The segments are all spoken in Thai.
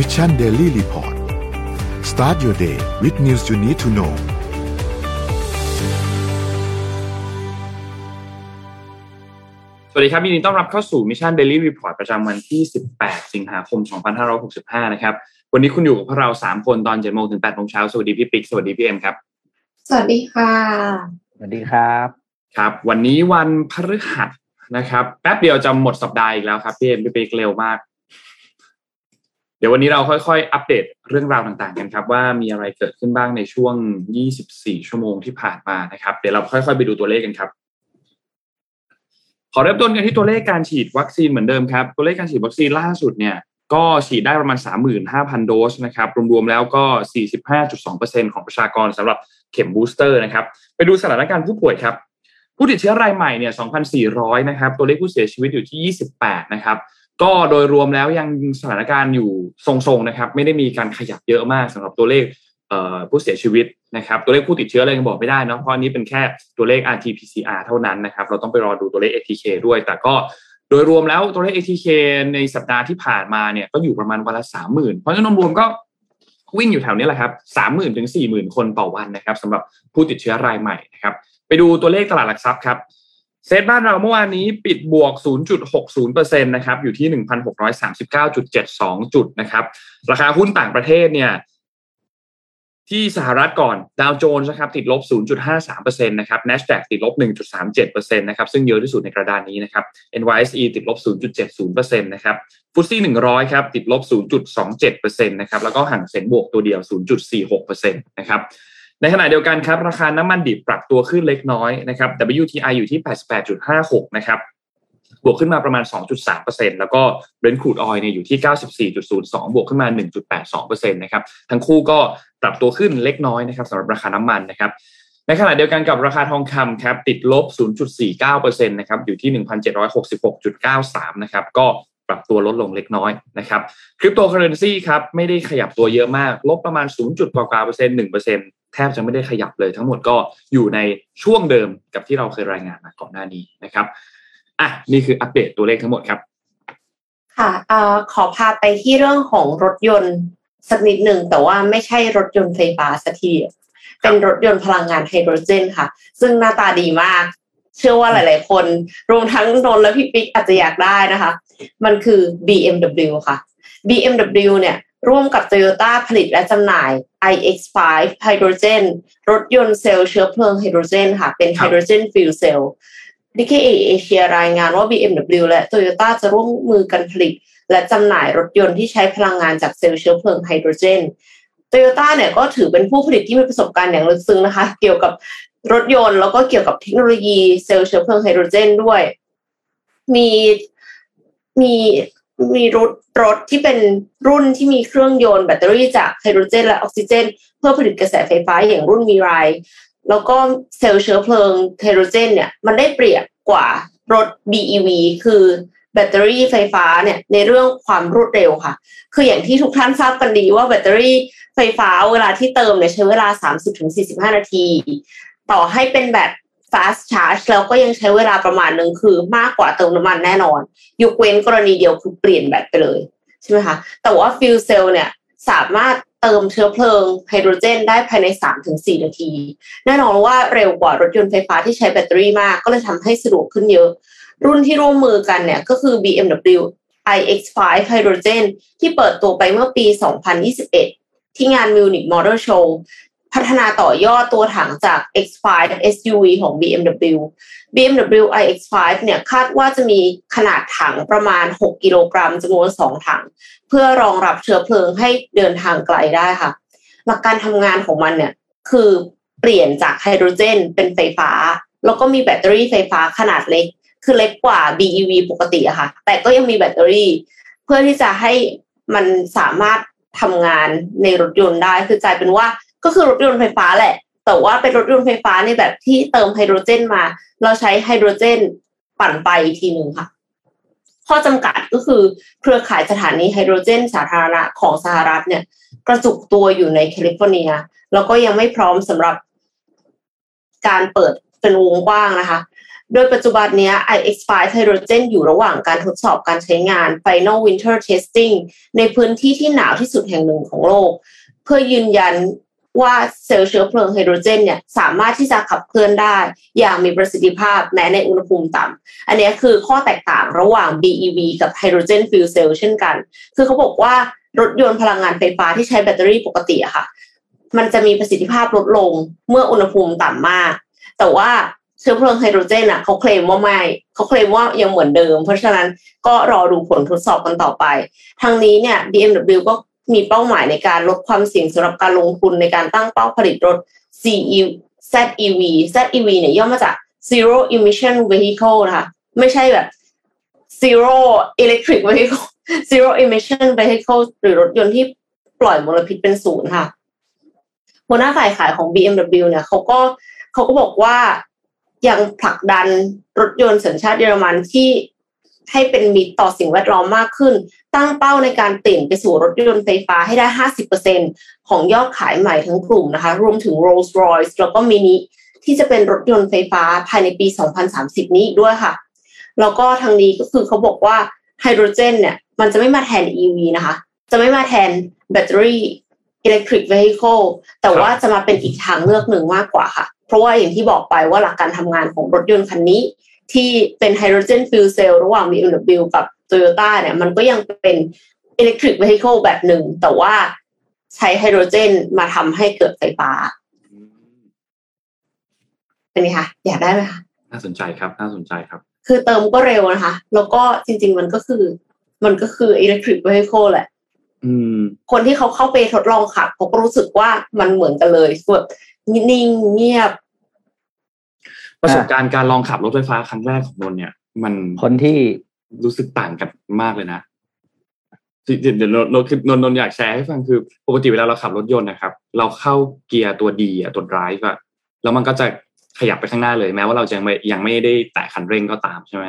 Mission Daily Report start your day with news you need to know สวัสดีครับยินดีต้อนรับเข้าสู่ Mission Daily Report ประจำวันที่ 18 สิงหาคม 2565 นะครับ วันนี้คุณอยู่กับพวกเรา 3 คนตอน7โมงถึง8โมงเช้า สวัสดีพี่ปิ๊ก สวัสดีพี่เอ็มครับ สวัสดีค่ะ สวัสดีครับ ครับ วันนี้วันพฤหัสนะครับ แป๊บเดียวจะหมดสัปดาห์อีกแล้วครับพี่เอ็มพี่ปิ๊กเร็วมาก เดี๋ยววันนี้เราค่อยๆ อัปเดตเรื่องราวต่างๆกันครับ ว่ามีอะไรเกิดขึ้นบ้างในช่วง 24 ชั่วโมงที่ผ่านมานะครับ เดี๋ยวเราค่อยๆ ไปดูตัวเลขกันครับ ขอเริ่มต้นกันที่ตัวเลขการฉีดวัคซีนเหมือนเดิมครับ ตัวเลขการฉีดวัคซีนล่าสุดเนี่ย ก็ฉีดได้ประมาณ 35,000 โดสนะครับ รวมๆแล้วก็ 45.2%ของประชากรสำหรับเข็มบูสเตอร์นะครับ ไปดูสถานการณ์ผู้ป่วยครับ ผู้ติดเชื้อรายใหม่เนี่ย 2,400 นะครับ ตัวเลขผู้เสียชีวิตอยู่ที่ 28 นะครับ ก็โดยรวมแล้วยังสถานการณ์อยู่ทรงๆนะครับ ไม่ได้มีการขยับเยอะมากสำหรับตัวเลขผู้เสียชีวิตนะครับตัวเลขผู้ติดเชื้ออะไรยังบอกไม่ได้นะเพราะนี้เป็นแค่ตัวเลข RT-PCR เท่านั้นนะครับ เราต้องไปรอดูตัวเลข ATK ด้วย แต่ก็โดยรวมแล้วตัวเลข ATK ในสัปดาห์ที่ผ่านมาเนี่ยก็อยู่ประมาณวันละสามหมื่นเพราะฉะนั้นรวมก็วิ่งอยู่แถวนี้แหละครับสามหมื่นถึงสี่หมื่นคนต่อวันนะครับสำหรับผู้ติดเชื้อรายใหม่นะครับ ไปดูตัวเลขตลาดหลักทรัพย์ครับ เซตบ้านเราเมื่อวานนี้ปิดบวก 0.60%นะครับอยู่ที่ 1,639.72 จุดนะครับ ราคาหุ้นต่างประเทศเนี่ยที่สหรัฐก่อนดาวโจนส์นะครับติดลบ 0.53%นะครับ NASDAQ ติดลบ 1.37%นะครับซึ่งเยอะที่สุดในกระดานนี้นะครับ NYSE ติดลบ 0.70%นะครับฟุตซี่100 ครับติดลบ 0.27%นะครับแล้วก็ห่างเซ็นบวกตัวเดียว 0.46%นะครับ ในขณะเดียวกันครับราคาน้ำมันดิบปรับตัวขึ้นเล็กน้อยนะครับ WTI อยู่ที่ 88.56 นะครับบวกขึ้นมาประมาณ 2.3%แล้วก็ Brent crude oil เนี่ยอยู่ที่ 94.02 บวกขึ้นมา 1.82%นะครับ ทั้งคู่ก็ปรับตัวขึ้นเล็กน้อยนะครับสำหรับราคาน้ำมันนะครับ ในขณะเดียวกันกับราคาทองคำครับติดลบ 0.49%นะครับอยู่ที่ 1,766.93 นะครับ ก็ปรับตัวลดลงเล็กน้อยนะครับ คริปโตเคอเรนซีครับไม่ได้ขยับตัวเยอะมาก ลบประมาณ 0. กว่าเปอร์เซ็นต์1% แทบจะไม่ได้ขยับเลยทั้งหมดก็อยู่ในช่วงเดิมกับที่เราเคยรายงานมาก่อนหน้านี้นะครับอะนี่คืออัปเดตตัวเลขทั้งหมดครับ ค่ะเอ่อขอพาไปที่เรื่องของรถยนต์สักนิดหนึ่งแต่ว่าไม่ใช่รถยนต์ไฟฟ้าสักทีเป็นรถยนต์พลังงานไฮโดรเจนค่ะ ซึ่งหน้าตาดีมาก เชื่อว่าหลาย ๆ คน รวมทั้งนนและพี่ปิ๊กอาจจะอยากได้นะคะ มันคือ BMW ค่ะ BMW เนี่ย ร่วมกับ Toyota ผลิตและจำหน่าย iX5 Hydrogen รถยนต์เซลล์เชื้อเพลิงไฮโดรเจนค่ะ เป็น Hydrogen Fuel Cell DKA เอเชียรายงานว่า BMW และ Toyota จะร่วมมือกันผลิต และจำหน่ายรถยนต์ที่ใช้พลังงานจากเซลล์เชื้อเพลิงไฮโดรเจน Toyota เนี่ยก็ถือเป็นผู้ผลิตที่มีประสบการณ์อย่างลึกซึ้งนะคะ เกี่ยวกับรถยนต์แล้วก็เกี่ยวกับเทคโนโลยีเซลล์เชื้อเพลิงไฮโดรเจนด้วย มีมี มีรถรถที่เป็นรุ่นที่มีเครื่องยนต์แบตเตอรี่จากไฮโดรเจน และออกซิเจน เพื่อผลิตกระแสไฟฟ้าอย่างรุ่น Mirai แล้วก็เซลล์เชื้อเพลิงไฮโดรเจน เนี่ยมันได้เปรียบกว่ารถ BEV คือแบตเตอรี่ไฟฟ้าเนี่ยในเรื่องความรวดเร็วค่ะ คืออย่างที่ทุกท่านทราบกันดีว่าแบตเตอรี่ไฟฟ้าเวลาที่เติมเนี่ยใช้เวลา 30-45 นาที ต่อให้เป็นแบบ fast charge แล้วก็ยังใช้เวลาประมาณหนึ่งคือมากกว่าเติมน้ำมันแน่นอน ยกเว้นกรณีเดียวคือเปลี่ยนแบตไปเลย ใช่ไหมคะ แต่ว่า fuel cell เนี่ยสามารถเติมเชื้อเพลิงไฮโดรเจนได้ภายใน 3-4 นาที แน่นอนว่าเร็วกว่ารถยนต์ไฟฟ้าที่ใช้แบตเตอรี่มาก ก็เลยทำให้สะดวกขึ้นเยอะ รุ่นที่ร่วมมือกันเนี่ยก็คือ BMW iX5 Hydrogen ที่เปิดตัวไปเมื่อปี 2021 ที่งาน Munich Motor Show พัฒนาต่อยอดตัวถังจาก X5 SUV ของ BMW BMW iX5 เนี่ยคาดว่าจะมีขนาดถังประมาณ 6 กิโลกรัมจำนวน 2 ถัง เพื่อรองรับเชื้อเพลิงให้เดินทางไกลได้ค่ะ หลักการทำงานของมันเนี่ยคือเปลี่ยนจากไฮโดรเจนเป็นไฟฟ้า แล้วก็มีแบตเตอรี่ไฟฟ้าขนาดเล็ก คือเล็กกว่า BEV ปกติอะค่ะ แต่ก็ยังมีแบตเตอรี่ เพื่อที่จะให้มันสามารถทำงานในรถยนต์ได้ คือกลายเป็นว่า ก็คือรถยนต์ไฟฟ้าแหละ แต่ว่าเป็นรถยนต์ไฟฟ้าในแบบที่เติมไฮโดรเจนมา เราใช้ไฮโดรเจนปั่นไปอีกทีหนึ่งค่ะ ข้อจำกัดก็คือเครือข่ายสถานีไฮโดรเจนสาธารณะของสหรัฐเนี่ย กระจุกตัวอยู่ในแคลิฟอร์เนีย แล้วก็ยังไม่พร้อมสำหรับการเปิดเป็นวงกว้างนะคะ โดยปัจจุบันนี้ iX5 Hydrogen อยู่ระหว่างการทดสอบการใช้งาน Final Winter Testing ในพื้นที่ที่หนาวที่สุดแห่งหนึ่งของโลก เพื่อยืนยัน ว่าเซลล์เชื้อเพลิงไฮโดรเจนเนี่ยสามารถที่จะขับเคลื่อนได้ อย่างมีประสิทธิภาพแม้ในอุณหภูมิต่ำอันนี้คือข้อแตกต่างระหว่าง BEV กับ hydrogen fuel cell เช่นกัน คือเขาบอกว่ารถยนต์พลังงานไฟฟ้าที่ใช้แบตเตอรี่ปกติอะค่ะ มันจะมีประสิทธิภาพลดลงเมื่ออุณหภูมิต่ำมาก แต่ว่าเชื้อเพลิงไฮโดรเจนอะเขาเคลมว่าไม่เขาเคลมว่ายังเหมือนเดิม เพราะฉะนั้นก็รอดูผลทดสอบกันต่อไป ทางนี้เนี่ย BMW ก็ มีเป้าหมายในการลดความเสี่ยงสำหรับการลงทุนในการตั้งเป้าผลิตรถ CE ZEV ZEV เนี่ยย่อมาจาก Zero Emission Vehicle นะคะไม่ใช่แบบ Zero Electric Vehicle Zero Emission Vehicle หรือรถยนต์ที่ปล่อยมลพิษเป็นศูนย์ค่ะหัวหน้าฝ่ายขายของ BMW เนี่ยเขาก็เขาก็บอกว่ายังผลักดันรถยนต์สัญชาติเยอรมันที่ให้เป็นมิตรต่อสิ่งแวดล้อมมากขึ้น ตั้งเป้าในการเปลี่ยนไปสู่รถยนต์ไฟฟ้าให้ได้ 50%ของยอดขายใหม่ทั้งกลุ่มนะคะ รวมถึง Rolls Royce แล้วก็มินิที่จะเป็นรถยนต์ไฟฟ้าภายในปี 2030 นี้ด้วยค่ะ แล้วก็ทางนี้ก็คือเขาบอกว่าไฮโดรเจนเนี่ย มันจะไม่มาแทน EV นะคะ จะไม่มาแทนแบตเตอรี่ electric vehicle แต่ว่าจะมาเป็นอีกทางเลือกหนึ่งมากกว่าค่ะ เพราะว่าอย่างที่บอกไปว่าหลักการทำงานของรถยนต์คันนี้ ที่เป็นไฮโดรเจนฟิวเซลระหว่าง BMW กับ Toyota เนี่ยมันก็ยังเป็น electric vehicle แบบหนึ่ง แต่ว่าใช้ไฮโดรเจนมาทำให้เกิดไฟฟ้า เป็นไงคะอยากได้ไหมคะน่าสนใจครับ น่าสนใจครับ คือเติมก็เร็วนะคะ แล้วก็จริง ๆ มันก็คือ มันก็คือ electric vehicle แหละอืมคนที่เขาเข้าไปทดลองขับเขาก็รู้สึกว่ามันเหมือนกันเลยแบบนิ่งเงียบ ประสบการณ์การลองขับรถไฟฟ้าครั้งแรกของนนท์เนี่ย มันคนที่ รู้สึกต่างกันมากเลยนะเดี๋ยวเดี๋ยวนนท์คือนนท์นนท์อยากแชร์ให้ฟังคือ ปกติเวลาเราขับรถยนต์นะครับ เราเข้าเกียร์ตัวดีอะตัว drive อะแล้วมันก็จะขยับไปข้างหน้าเลย แม้ว่าเราจะยังไม่ยังไม่ได้แตะคันเร่งก็ตามใช่ไหม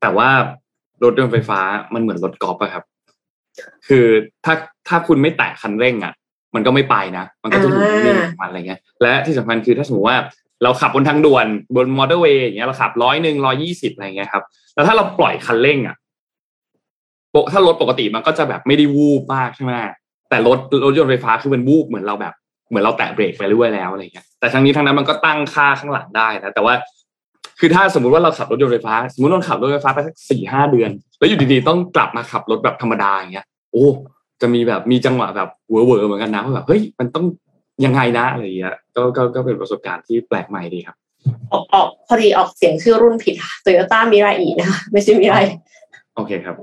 แต่ว่ารถยนต์ไฟฟ้ามันเหมือนรถกอล์ฟอะครับ คือถ้าถ้าคุณไม่แตะคันเร่งอะมันก็ไม่ไปนะ มันก็จะอยู่นิ่งๆของมันอะไรเงี้ย และที่สำคัญคือถ้าสมมติว่า เราขับบนทางด่วนบนมอเตอร์เวย์อย่างเงี้ยเราขับร้อยหนึ่งร้อยี่สิบอะไรเงี้ยครับแล้วถ้าเราปล่อยคันเร่งอะปถ้ารถปกติมันก็จะแบบไม่ได้วูบมากใช่ไหมแต่รถรถยนต์ไฟฟ้าคือมันวูบเหมือนเราแบบ เหมือนเราแตะเบรกไปเรื่อยแล้วอะไรเงี้ยแต่ทั้งนี้ทั้งนั้นมันก็ตั้งค่าข้างหลังได้นะแต่ว่าคือถ้าสมมุติว่าเราขับรถยนต์ไฟฟ้า สมมติเราขับรถไฟฟ้าไปสักสี่ห้าเดือน แล้วอยู่ดีๆต้องกลับมาขับรถแบบธรรมดาอย่างเงี้ย โอ้ จะมีแบบมีจังหวะแบบเวอร์เวอร์เหมือนกันนะว่าแบบเฮ้ยมันต้อง ยังไงนะอะไรอย่างเงี้ยก็ก็ก็เป็นประสบการณ์ที่แปลกใหม่ดีครับ ออกออกพอดีออกเสียงชื่อรุ่นผิดค่ะโตโยต้ามิราอีนะคะไม่ใช่มิไรโอเคครับ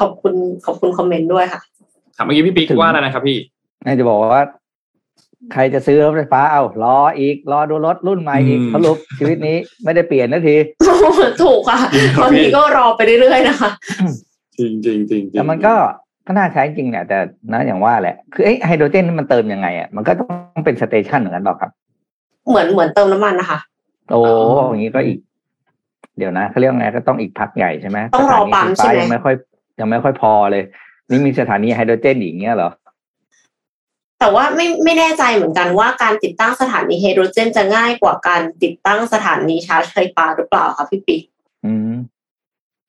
ขอบคุณขอบคุณคอมเมนต์ด้วยค่ะครับเมื่อกี้พี่ปิ๊กว่าอะไรนะครับพี่น่าจะบอกว่า ใครจะซื้อรถไฟฟ้าเอารออีก รอดูรถรุ่นใหม่อีกอืมสรุปชีวิตนี้ไม่ได้เปลี่ยนนาทีถูกค่ะครับบางทีก็รอไปเรื่อยๆนะคะจริงจริงจริงแต่มันก็ ก็น่าใช้จริงแหละแต่นะอย่างว่าแหละคือไอ้ไฮโดรเจนนี่มันเติมยังไงอะมันก็ต้องเป็นสเตชันเหมือนกันเปล่าครับ เหมือนเหมือนเติมน้ำมันนะคะโอ้อย่างนี้ก็อีก เดี๋ยวนะเขาเรียกว่าไงก็ต้องอีกพักใหญ่ใช่ไหมต้องรอปั๊มสถานีไฟฟ้าใช่ไหมยังไม่ค่อยยังไม่ค่อยพอเลย นี่มีสถานีไฮโดรเจนอีกเงี้ยเหรอแต่ว่าไม่ไม่แน่ใจเหมือนกันว่าการติดตั้งสถานีไฮโดรเจนจะง่ายกว่าการติดตั้งสถานีชาร์จไฟฟ้าหรือเปล่าคะพี่ปิ๊กอืม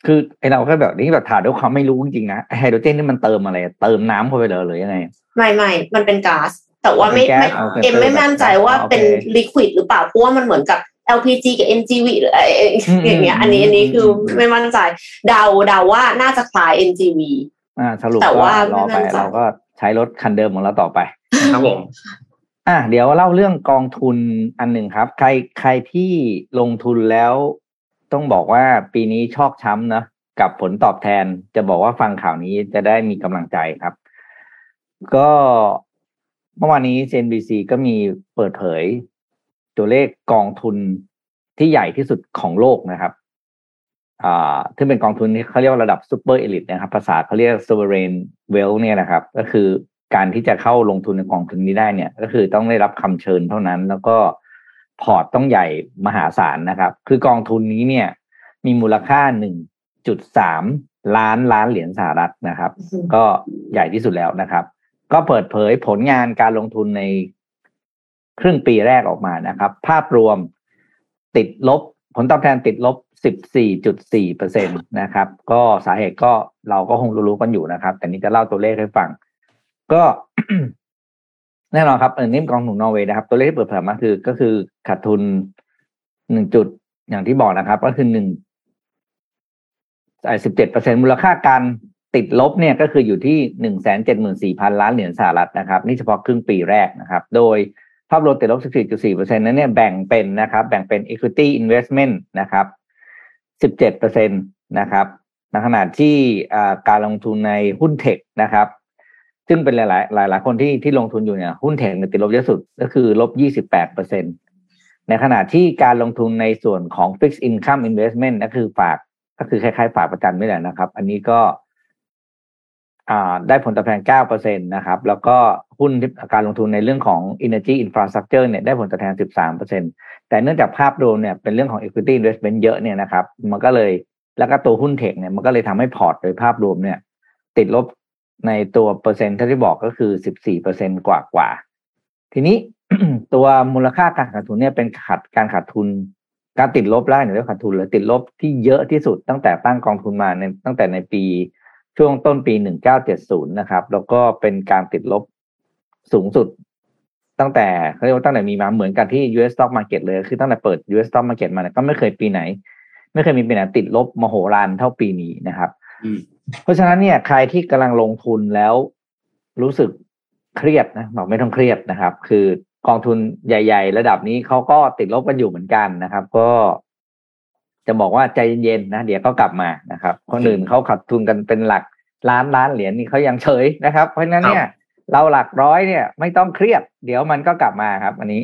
คือไอเราก็แบบนี้แบบถามด้วยความไม่รู้จริงๆนะไอ้ไฮโดรเจนนี่มันเติมอะไร เติมน้ำเข้าไปเลยหรือยังไง ไม่ไม่มันเป็นก๊าซแต่ว่าไม่เป็นแก๊ไม่สเอาเป็นเอ็มไม่มั่นใจว่าโอเคเป็นลิควิดหรือเปล่าเพราะว่ามันเหมือนกับ LPG กับ NGV หรืออะไรอืมอย่างเงี้ย อันนี้อันนี้คือไม่มั่นใจ เดาเดาว่าน่าจะคล้าย NGV อ่าสรุปแต่ว่าว่ารอไม่ไปมั่นใจเราก็ใช้รถคันเดิมของเราต่อไปครับผมอะเดี๋ยวเล่าเรื่องกองทุนอันหนึ่งครับ ใครใครที่ลงทุนแล้ว ต้องบอกว่าปีนี้ชอกช้ำนะกับผลตอบแทนจะบอกว่าฟังข่าวนี้จะได้มีกำลังใจครับ ก็เมื่อวานนี้ CNBC ก็มีเปิดเผย ตัวเลขกองทุนที่ใหญ่ที่สุดของโลกนะครับอ่าที่เป็นกองทุนที่เขาเรียกว่าระดับ super elite นะครับ ภาษาเขาเรียก sovereign wealth เนี่ยนะครับ ก็คือการที่จะเข้าลงทุนในกองทุนนี้ได้เนี่ย ก็คือต้องได้รับคำเชิญเท่านั้น แล้วก็ พอร์ตต้องใหญ่มหาศาลนะครับ คือกองทุนนี้เนี่ย มีมูลค่า1.3ล้านล้านเหรียญสหรัฐนะครับ ก็ใหญ่ที่สุดแล้วนะครับ ก็เปิดเผยผลงานการลงทุนในครึ่งปีแรกออกมานะครับ ภาพรวมติดลบ ผลตอบแทนติดลบ 14.4เปอร์เซ็นตนะครับ ก็สาเหตุก็เราก็คงรู้ๆกันอยู่นะครับ แต่นี้จะเล่าตัวเลขให้ฟัง ก็ แน่นอนครับเออนิ่มกองทุนนอร์เวย์นะครับ ตัวเลขที่เปิดเผยมาคือ ก็คือขาดทุนหนึ่งจุดอย่างที่บอกนะครับ ก็คือหนึ่งไอ้สิบเจ็ดเปอร์เซ็นมูลค่าการติดลบเนี่ยก็คืออยู่ที่หนึ่งแสนเจ็ดหมื่นสี่พันล้านเหรียญสหรัฐนะครับ นี่เฉพาะครึ่งปีแรกนะครับ โดยภาพรวมติดลบ 14.4%นั้นเนี่ยแบ่งเป็นนะครับ แบ่งเป็น equity investment นะครับ 17%นะครับในขณะที่การลงทุนในหุ้นเทคนะครับ ซึ่งเป็นหลายหลายหลายคนที่ที่ลงทุนอยู่เนี่ยหุ้นเทคติดลบเยอะสุดก็คือลบ28%ในขณะที่การลงทุนในส่วนของ fixed income investment ก็คือฝากก็คือคล้ายๆ ฝากประกันนี่แหละนะครับ อันนี้ก็ได้ผลตอบแทน 9%นะครับ แล้วก็หุ้นการลงทุนในเรื่องของ energy infrastructure เนี่ยได้ผลตอบแทน 13%แต่เนื่องจากภาพรวมเนี่ยเป็นเรื่องของ equity investment เยอะเนี่ยนะครับ มันก็เลยแล้วก็ตัวหุ้น tech เนี่ยมันก็เลยทำให้พอร์ตโดยภาพรวมเนี่ย ติดลบ ในตัวเปอร์เซ็นต์ที่บอกก็คือ14%กว่ากว่า ทีนี้ตัวมูลค่าการขาดทุนเนี่ยเป็นขาดการขาดทุน การติดลบแล้วเนี่ยเรียกขาดทุนหรือติดลบที่เยอะที่สุดตั้งแต่ตั้งกองทุนมาในตั้งแต่ในปีช่วงต้นปี1970นะครับ แล้วก็เป็นการติดลบสูงสุด ตั้งแต่เขาเรียกว่าตั้งแต่มีมาเหมือนกันที่ US stock market เลย คือตั้งแต่เปิด US stock market มาเนี่ยก็ไม่เคยปีไหน ไม่เคยมีปีไหนติดลบมโหฬารเท่าปีนี้นะครับ เพราะฉะนั้นเนี่ยใครที่กำลังลงทุนแล้วรู้สึกเครียดนะบอกไม่ต้องเครียดนะครับ คือกองทุนใหญ่ ๆ ระดับนี้เขาก็ติดลบกันอยู่เหมือนกันนะครับ ก็จะบอกว่าใจเย็นๆนะเดี๋ยวก็กลับมานะครับคนอื่นเขาขาดทุนกันเป็นหลักล้านล้านเหรียญนี่เขายังเฉยนะครับ เพราะฉะนั้นเนี่ยเราหลักร้อยเนี่ย ไม่ต้องเครียด เดี๋ยวมันก็กลับมาครับ อันนี้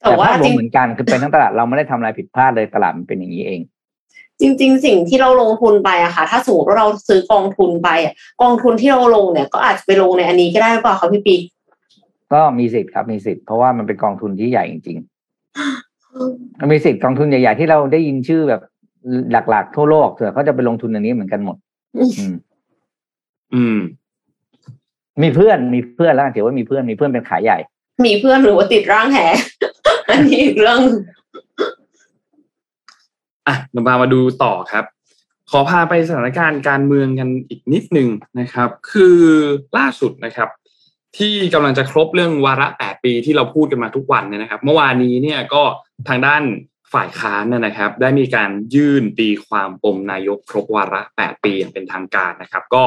แต่ว่าจริงเหมือนกันคือเป็นทั้งตลาดเราไม่ได้ทำอะไรผิดพลาดเลยตลาดมันเป็นอย่างนี้เอง จริง ๆ สิ่งที่เราลงทุนไปอะค่ะ ถ้าสมมติว่าเราซื้อกองทุนไปอะกองทุนที่เราลงเนี่ยก็อาจจะไปลงในอันนี้ก็ได้หรือเปล่าคะพี่ปีก็มีสิทธิ์ครับมีสิทธิ์เพราะว่ามันเป็นกองทุนที่ใหญ่จริงๆมันมีสิทธิ์กองทุนใหญ่ๆที่เราได้ยินชื่อแบบหลักๆทั่วโลกเถอะเขาจะไปลงทุนอันนี้เหมือนกันหมด อืม อืม มีเพื่อนมีเพื่อนแล้วถือว่ามีเพื่อนมีเพื่อนเป็นขายใหญ่ มีเพื่อนหรือว่าติดร่างแหอันนี้อีกเรื่อง อะเรามามาดูต่อครับ ขอพาไปสถานการณ์การเมืองกันอีกนิดนึงนะครับ คือล่าสุดนะครับ ที่กำลังจะครบเรื่องวาระแปดปีที่เราพูดกันมาทุกวันเนี่ยนะครับ เมื่อวานนี้เนี่ยก็ทางด้านฝ่ายค้านนะครับ ได้มีการยื่นตีความปมนายกครบวาระ 8 ปีอย่างเป็นทางการนะครับ ก็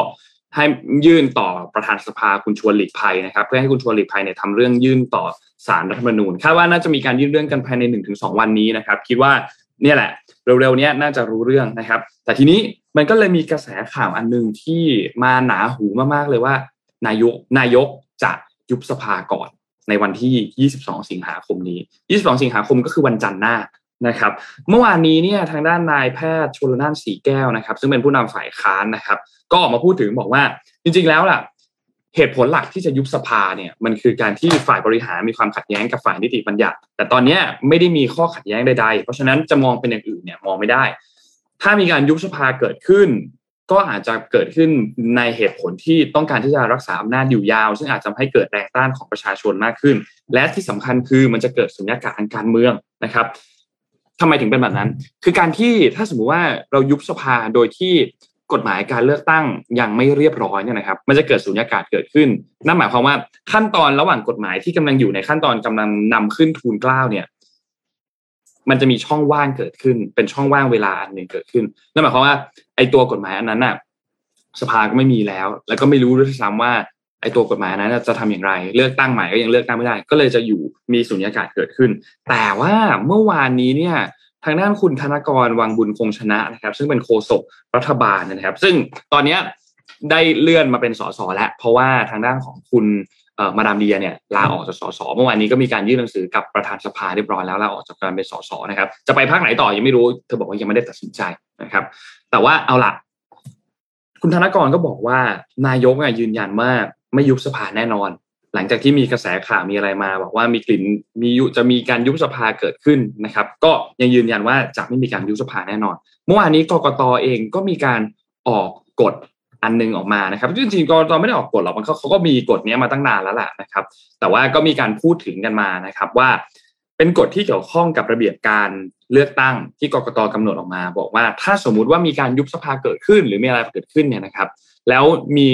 ให้ยื่นต่อประธานสภาคุณชวนหลีกภัยนะครับ เพื่อให้คุณชวนหลีกภัยเนี่ยทำเรื่องยื่นต่อสารรัฐธรรมนูญคาดว่าน่าจะมีการยื่นเรื่องกันภายใน1นถึงสวันนี้นะครับ คิดว่า เนี่ยแหละ เร็วๆนี้น่าจะรู้เรื่องนะครับ แต่ทีนี้มันก็เลยมีกระแสข่าวอันหนึ่งที่มาหนาหูมากๆเลยว่า นายกนายกจะยุบสภาก่อนในวันที่ 22 สิงหาคมนี้ 22 สิงหาคมก็คือวันจันทร์หน้านะครับ เมื่อวานนี้เนี่ยทางด้านนายแพทย์ชลนานสีแก้วนะครับ ซึ่งเป็นผู้นำฝ่ายค้านนะครับ ก็ออกมาพูดถึงบอกว่าจริงๆแล้วล่ะ เหตุผลหลักที่จะยุบสภาเนี่ยมันคือการที่ฝ่ายบริหารมีความขัดแย้งกับฝ่ายนิติบัญญัติ แต่ตอนนี้ไม่ได้มีข้อขัดแย้งใดๆ เพราะฉะนั้นจะมองเป็นอย่างอื่นเนี่ยมองไม่ได้ ถ้ามีการยุบสภาเกิดขึ้น ก็อาจจะเกิดขึ้นในเหตุผลที่ต้องการที่จะรักษาอำนาจอยู่ยาว ซึ่งอาจจะทำให้เกิดแรงต้านของประชาชนมากขึ้น และที่สำคัญคือมันจะเกิดสุญญากาศทางการเมืองนะครับทำไมถึงเป็นแบบนั้น คือการที่ถ้าสมมุติว่าเรายุบสภาโดยที่ กฎหมายการเลือกตั้งยังไม่เรียบร้อยเนี่ยนะครับ มันจะเกิดสุญญากาศเกิดขึ้น นั่นหมายความว่าขั้นตอนระหว่างกฎหมายที่กำลังอยู่ในขั้นตอนกำลังนำขึ้นทูลเกล้าเนี่ย มันจะมีช่องว่างเกิดขึ้น เป็นช่องว่างเวลาอันหนึ่งเกิดขึ้น นั่นหมายความว่าไอ้ตัวกฎหมายอันนั้นน่ะ สภาก็ไม่มีแล้ว แล้วก็ไม่รู้ด้วยซ้ำว่าไอ้ตัวกฎหมายนั้นจะทำอย่างไร เลือกตั้งใหม่ก็ยังเลือกตั้งไม่ได้ ก็เลยจะอยู่มีสุญญากาศเกิดขึ้น แต่ว่าเมื่อวานนี้เนี่ย ทางด้านคุณธนกรวังบุญคงชนะนะครับ ซึ่งเป็นโฆษกรัฐบาลนะครับ ซึ่งตอนนี้ได้เลื่อนมาเป็นสสแล้ว เพราะว่าทางด้านของคุณมาดามเดียเนี่ยลาออกจากสสเมื่อวานนี้ก็มีการยื่นหนังสือกับประธานสภาเรียบร้อยแล้วลาออกจากการเป็นสสนะครับ จะไปพักไหนต่อยังไม่รู้เธอบอกว่ายังไม่ได้ตัดสินใจนะครับ แต่ว่าเอาละคุณธนกรก็บอกว่านายกยืนยันว่าไม่ยุบสภาแน่นอน หลังจากที่มีกระแสข่าวมีอะไรมา บอกว่ามีกลิ่นมียุจะมีการยุบสภาเกิดขึ้นนะครับ ก็ยังยืนยันว่าจะไม่มีการยุบสภาแน่นอน เมื่อวานนี้กกตเองก็มีการออกกฎอันนึงออกมานะครับจริงๆกกตไม่ได้ออกกฎหรอกมันเขาเขาก็มีกฎนี้มาตั้งนานแล้วแหละนะครับ แต่ว่าก็มีการพูดถึงกันมานะครับว่า เป็นกฎที่เกี่ยวข้องกับระเบียบการเลือกตั้งที่กกตกำหนดออกมา บอกว่าถ้าสมมุติว่ามีการยุบสภาเกิดขึ้น หรือมีอะไรเกิดขึ้นเนี่ยนะครับ แล้วมี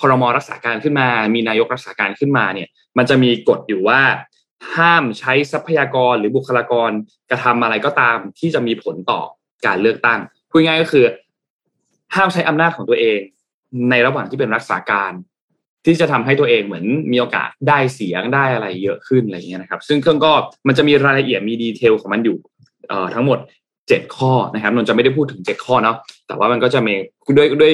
ครมรักษาการขึ้นมา มีนายกรักษาการขึ้นมาเนี่ย มันจะมีกฎอยู่ว่า ห้ามใช้ทรัพยากรหรือบุคลากรกระทำอะไรก็ตามที่จะมีผลต่อการเลือกตั้งพูดง่ายก็คือ ห้ามใช้อำนาจของตัวเอง ในระหว่างที่เป็นรักษาการ ที่จะทำให้ตัวเองเหมือนมีโอกาสได้เสียงได้อะไรเยอะขึ้นอะไรเงี้ยนะครับ ซึ่งเครื่องก็มันจะมีรายละเอียดมี detail ของมันอยู่เอ่อทั้งหมดเจ็ดข้อนะครับนนท์จะไม่ได้พูดถึงเจ็ดข้อเนาะแต่ว่ามันก็จะมีด้วยด้วย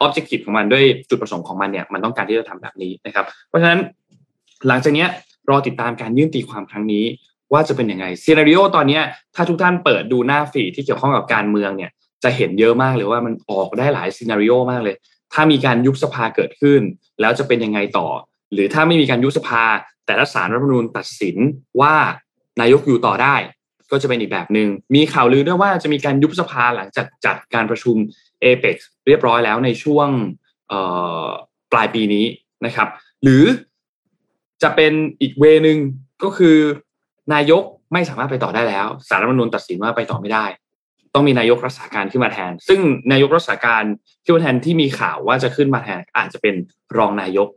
objective ของมันด้วยจุดประสงค์ของมันเนี่ยมันต้องการที่จะทำแบบนี้นะครับ เพราะฉะนั้นหลังจากนี้รอติดตามการยื่นตีความครั้งนี้ว่าจะเป็นยังไงซีนารีโอตอนนี้ถ้าทุกท่านเปิดดูหน้าฟีที่เกี่ยวข้องกับการเมืองเนี่ยจะเห็นเยอะมากเลยว่ามันออกได้หลายซีนารีโอมากเลย ถ้ามีการยุบสภาเกิดขึ้น แล้วจะเป็นยังไงต่อ หรือถ้าไม่มีการยุบสภา แต่รัฐสารรัฐมนูญตัดสินว่านายกอยู่ต่อได้ ก็จะเป็นอีกแบบหนึง่งมีข่าวลือด้วยว่าจะมีการยุบสภาหลังจากจัดการประชุม เอเปกเรียบร้อยแล้วในช่วงปลายปีนี้นะครับ หรือจะเป็นอีกเวนึงก็คือนายกไม่สามารถไปต่อได้แล้วสารรัฐมนูญตัดสินว่าไปต่อไม่ได้ ต้องมีนายกรักษาการขึ้นมาแทน ซึ่งนายกรักษาการที่มาแทนที่มีข่าวว่าจะขึ้นมาแทน อาจจะเป็นรองนายก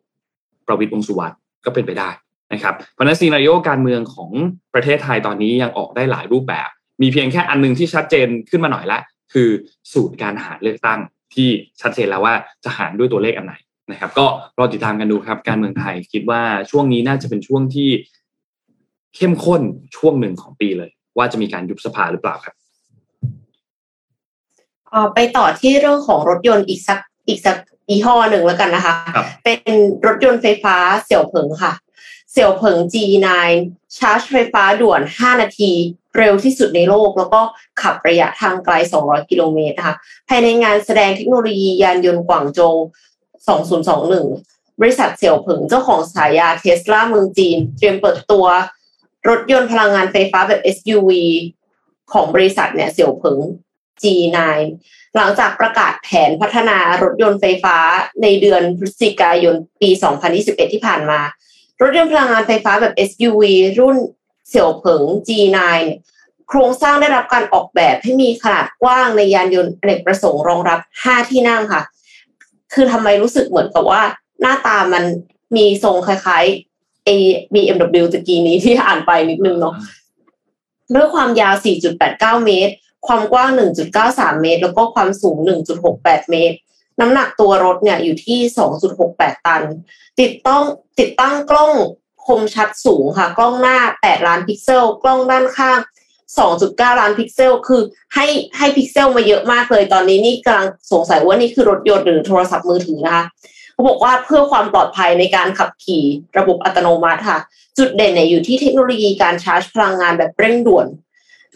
ประวิตรวงสุวรรณก็เป็นไปได้นะครับเพราะนั้นซีนารีโอการเมืองของประเทศไทยตอนนี้ยังออกได้หลายรูปแบบ มีเพียงแค่อันนึงที่ชัดเจนขึ้นมาหน่อยละ คือสูตรการหารเลือกตั้งที่ชัดเจนแล้วว่าจะหารด้วยตัวเลขอันไหนนะครับ ก็รอติดตามกันดูครับ การเมืองไทยคิดว่าช่วงนี้น่าจะเป็นช่วงที่เข้มข้นช่วงหนึ่งของปีเลย ว่าจะมีการยุบสภาหรือเปล่าครับไปต่อที่เรื่องของรถยนต์อีกสักอีกสักยี่ห้อหนึ่งแล้วกันนะคะเป็นรถยนต์ไฟฟ้าเสี่ยวเผิงค่ะ เสี่ยวเผิง G9 ชาร์จไฟฟ้าด่วน 5 นาที เร็วที่สุดในโลก แล้วก็ขับระยะทางไกล 200 กิโลเมตรนะคะภายในงานแสดงเทคโนโลยียานยนต์กวางโจว 2021 บริษัทเสี่ยวเผิงเจ้าของสายาเทสลาเมืองจีน เตรียมเปิดตัว รถยนต์พลังงานไฟฟ้าแบบ SUV ของบริษัทเนี่ยเสี่ยวเผิง G9 หลังจากประกาศแผนพัฒนารถยนต์ไฟฟ้าในเดือนพฤศจิกายนปี 2021 ที่ผ่านมา รถยนต์พลังงานไฟฟ้าแบบ SUV รุ่นเสี่ยวเผิง G9 โครงสร้างได้รับการออกแบบให้มีขนาดกว้างในยานยนต์อเนกประสงค์รองรับ 5 ที่นั่งค่ะ คือทำไมรู้สึกเหมือนกับว่า หน้าตามันมีทรงคล้ายๆไอ้ BMW ตะกี้นี้ที่อ่านไปนิดนึงเนาะด้วยความยาว 4.89 เมตร ความกว้าง 1.93 เมตร แล้วก็ความสูง 1.68 เมตร น้ำหนักตัวรถเนี่ยอยู่ที่ 2.68 ตัน ติดต้องติดตั้งกล้องคมชัดสูงค่ะ กล้องหน้า 8 ล้านพิกเซล กล้องด้านข้าง 2.9 ล้านพิกเซล คือให้ให้พิกเซลมาเยอะมากเลย ตอนนี้นี่กำลังสงสัยว่านี่คือรถยนต์หรือโทรศัพท์มือถือนะคะเขาบอกว่าเพื่อความปลอดภัยในการขับขี่ระบบอัตโนมัติค่ะ จุดเด่นเนี่ยอยู่ที่เทคโนโลยีการชาร์จพลังงานแบบเร่งด่วน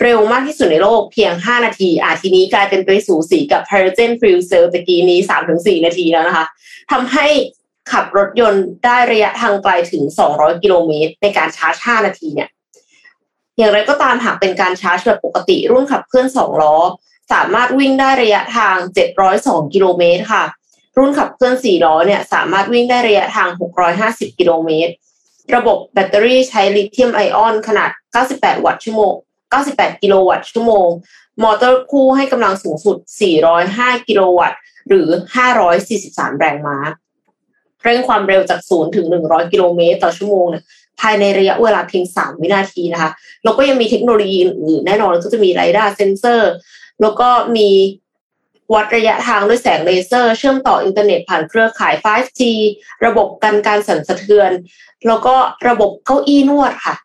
เร็วมากที่สุดในโลกเพียง 5 นาที อาทีนี้กลายเป็นไปสูสีกับ hydrogen fuel cell ตะกี้นี้ 3-4 นาทีแล้วนะคะทำให้ขับรถยนต์ได้ระยะทางไกลถึง 200 กิโลเมตร ในการชาร์จ 5 นาทีเนี่ย อย่างไรก็ตามหากเป็นการชาร์จแบบปกติรุ่นขับเคลื่อน 2 ล้อ สามารถวิ่งได้ระยะทาง 702 กิโลเมตรค่ะ รุ่นขับเคลื่อน 4 ล้อเนี่ยสามารถวิ่งได้ระยะทาง 650 กิโลเมตร ระบบแบตเตอรี่ใช้ลิเธียมไอออนขนาด 98 วัตต์ชั่วโมง 98 กิโลวัตต์ชั่วโมง มอเตอร์คู่ให้กำลังสูงสุด 405 กิโลวัตต์ หรือ 543 แรงม้า เร่งความเร็วจาก 0 ถึง 100 กิโลเมตรต่อชั่วโมงเนี่ยภายในระยะเวลาเพียง 3 วินาทีนะคะ แล้วก็ยังมีเทคโนโลยีอื่นแน่นอนก็จะมี LiDAR sensor แล้วก็มีวัดระยะทางด้วยแสงเลเซอร์ เชื่อมต่ออินเทอร์เน็ตผ่านเครือข่าย 5G ระบบกันการสั่นสะเทือน แล้วก็ระบบเก้าอี้นวดค่ะ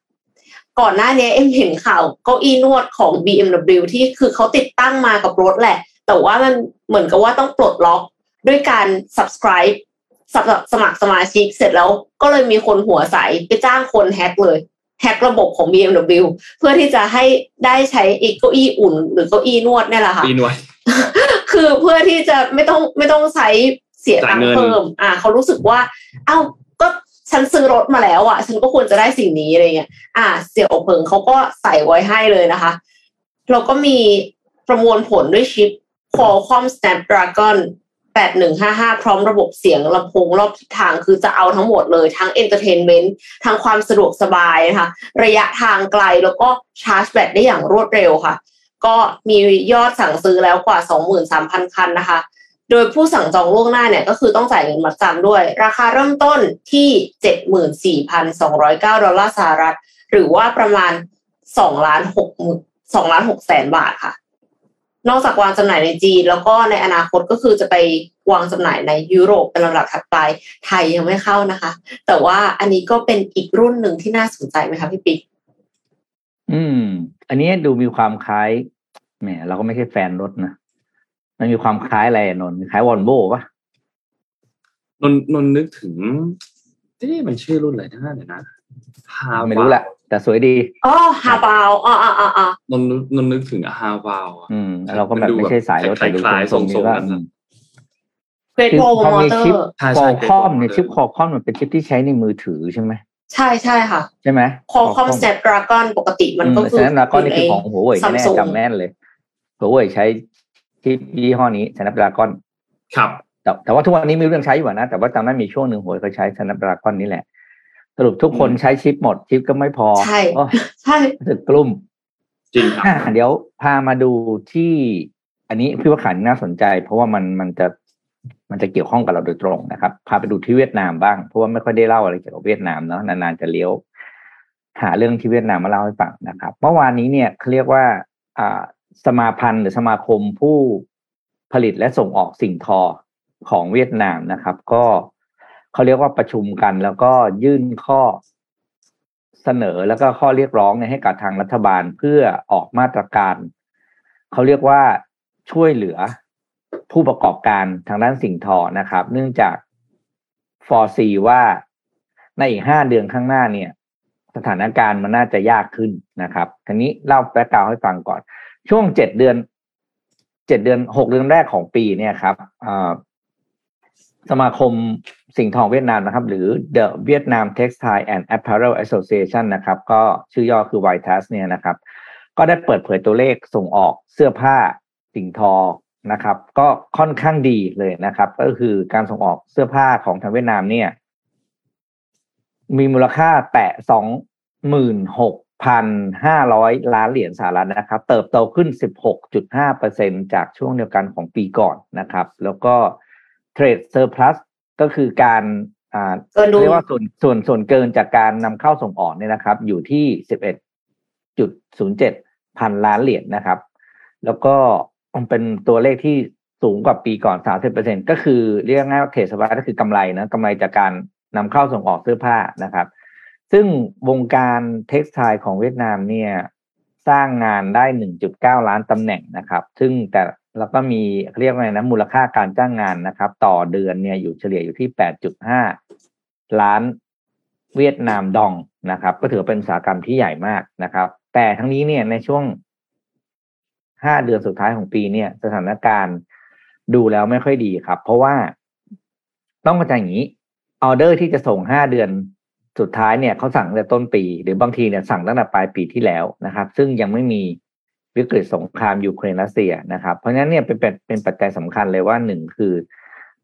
ก่อนหน้านี้เอ็มเห็นข่าวเก้าอี้นวดของ BMW ที่คือเขาติดตั้งมากับรถแหละ แต่ว่ามันเหมือนกับว่าต้องปลดล็อกด้วยการ subscribe สมัครสมาชิกเสร็จแล้วก็เลยมีคนหัวใสไปจ้างคนแฮกเลยแฮกระบบของ BMW เพื่อที่จะให้ได้ใช้อีกเก้าอี้อุ่น หรือเก้าอี้นวดนี่แหละค่ะนวดคือเพื่อที่จะไม่ต้องไม่ต้องใช้เสียตังค์เพิ่ม อ่าเขารู้สึกว่า เอ้าก็ ฉันซื้อรถมาแล้วอะ ฉันก็ควรจะได้สิ่งนี้อะไรเงี้ย อ่า เสี่ยวเพิงเขาก็ใส่ไว้ให้เลยนะคะเราก็มีประมวลผลด้วยชิป Qualcomm Snapdragon 8155 พร้อมระบบเสียงลำโพงรอบทิศทางคือจะเอาทั้งหมดเลยทั้ง entertainment ทั้งความสะดวกสบายนะคะระยะทางไกลแล้วก็ชาร์จแบตได้อย่างรวดเร็วค่ะ ก็มียอดสั่งซื้อแล้วกว่า 23,000 คันนะคะ โดยผู้สั่งจองล่วงหน้าเนี่ยก็คือต้องจ่ายเงินมัดจำด้วย ราคาเริ่มต้นที่ 74,209 ดอลลาร์สหรัฐ หรือว่าประมาณ2ล้าน6หมื่น2ล้าน6แสนบาทค่ะ นอกจากวางจำหน่ายในจีน แล้วก็ในอนาคตก็คือจะไปวางจำหน่ายในยุโรปเป็นลำดับถัดไป ไทยยังไม่เข้านะคะ แต่ว่าอันนี้ก็เป็นอีกรุ่นหนึ่งที่น่าสนใจไหมคะพี่ปิ๊กอืม อันนี้ดูมีความคล้ายแหมเราก็ไม่ใช่แฟนรถนะ มันมีความคล้ายอะไรอะนนท์คล้ายวอลโว่ปะนนนนนึกถึงเอ๊ะมันชื่อรุ่นอะไรนะเดี๋ยวนะฮาไม่รู้แหละแต่สวยดีอ๋อฮาบาวอ๋ออ๋ออ๋ออ๋อนนนึกนนนึกถึงฮาวาวอะอืมเราก็แบบไม่ใช่สายรถแต่ดูคล้ายๆทรงๆนี้ว่าทรงๆนั้นน่ะเกรดคือโวพอมอมีเตอชิปร์ใช่คใช่อคอมเป็นเนี่ย Qualcomm ชิปคอคอมมันเป็นชิปที่ใช้ในมือถือใช่ไหมใช่ใช่ค่ะ ใช่ไหมคอคอมสแนปดราก้อนปกติมันก็คือแสนดราก้อนนี่คือของหัวเว่ยแน่ Samsung ๆจำแม่นเลยหัวเว่ยใช้ ชิปยี่ห้อนี้แสนดราก้อนครับ แต่แต่ว่าทุกวันนี้ไมีเรื่องใช้อยู่นะ แต่ว่าจำได้มีช่วงหนึ่งหัวเขาใช้สแนปดราก้อนนี่แหละ สรุปทุกคนอืมใช้ชิปหมดชิปก็ไม่พอ ใช่โอ้ใช่รู้สึกกลุ่มจริงครับอะเดี๋ยวพามาดูที่ อันนี้พี่ว่าขันน่าสนใจ เพราะว่ามันมันจะมันจะเกี่ยวข้องกับเราโดยตรงนะครับ พาไปดูที่เวียดนามบ้าง เพราะว่าไม่ค่อยได้เล่าอะไรเกี่ยวกับเวียดนามเนาะนานๆจะเลี้ยว หาเรื่องที่เวียดนามมาเล่าให้ฟังนะครับ เมื่อวานนี้เนี่ยเขาเรียกว่าอ่า สมาพันธ์หรือสมาคมผู้ผลิตและส่งออกสิ่งทอของเวียดนามนะครับ ก็เขาเรียกว่าประชุมกัน แล้วก็ยื่นข้อเสนอแล้วก็ข้อเรียกร้องเนี่ยให้กับทางรัฐบาลเพื่อออกมาตรการ เขาเรียกว่าช่วยเหลือผู้ประกอบการทางด้านสิ่งทอนะครับ เนื่องจากฟอร์ซีว่าในอีกห้าเดือนข้างหน้าเนี่ย สถานการณ์มันน่าจะยากขึ้นนะครับทีนี้เล่าแบ็กกราวให้ฟังก่อน ช่วงเจ็ดเดือนเจ็ดเดือนหกเดือนแรกของปีเนี่ยครับสมาคมสิ่งทองเวียดนามนะครับ หรือ The Vietnam Textile and Apparel Association นะครับ ก็ชื่อย่อคือ VITAS เนี่ยนะครับ ก็ได้เปิดเผยตัวเลขส่งออกเสื้อผ้าสิ่งทอนะครับ ก็ค่อนข้างดีเลยนะครับ ก็คือการส่งออกเสื้อผ้าของทางเวียดนามเนี่ย มีมูลค่าแตะสองหมื่นหก พันห้าร้อยล้านเหรียญสหรัฐนะครับ เติบโตขึ้นสิบหกจุดห้าเปอร์เซ็นจากช่วงเดียวกันของปีก่อนนะครับ แล้วก็เทรดเซอร์พลัสก็คือการอ่าเกินดุลเรียกว่าส่วนส่วนส่วนเกินจากการนำเข้าส่งออกเนี่ยนะครับ อยู่ที่สิบเอ็ดจุดศูนย์เจ็ดพันล้านเหรียญนะครับ แล้วก็เป็นตัวเลขที่สูงกว่าปีก่อนสามสิบเปอร์เซ็นก็คือเรียกง่ายว่าเทรดสวัสก็คือกำไรนะกำไรจากการนำเข้าส่งออกเสื้อผ้านะครับ ซึ่งวงการเท็กซ์ไทของเวียดนามเนี่ยสร้างงานได้ 1.9 ล้านตำแหน่งนะครับ ซึ่งแต่แล้วก็มีเรียกว่าไงนะมูลค่าการจ้างงานนะครับ ต่อเดือนเนี่ยอยู่เฉลี่ยอยู่ที่ 8.5 ล้านเวียดนามดองนะครับ ก็ถือเป็นอุตสาหกรรมที่ใหญ่มากนะครับ แต่ทั้งนี้เนี่ยในช่วง 5 เดือนสุดท้ายของปีเนี่ยสถานการณ์ดูแล้วไม่ค่อยดีครับ เพราะว่าต้องเข้าใจอย่างนี้ออเดอร์ที่จะส่ง 5 เดือน สุดท้ายเนี่ยเขาสั่งตั้งแต่ต้นปี หรือบางทีเนี่ยสั่งตั้งแต่ปลายปีที่แล้วนะครับ ซึ่งยังไม่มีวิกฤตสงครามยูเครนรัสเซียนะครับ เพราะฉะนั้นเนี่ยเป็นเป็นเป็นปัจจัยสำคัญเลยว่าหนึ่งคือ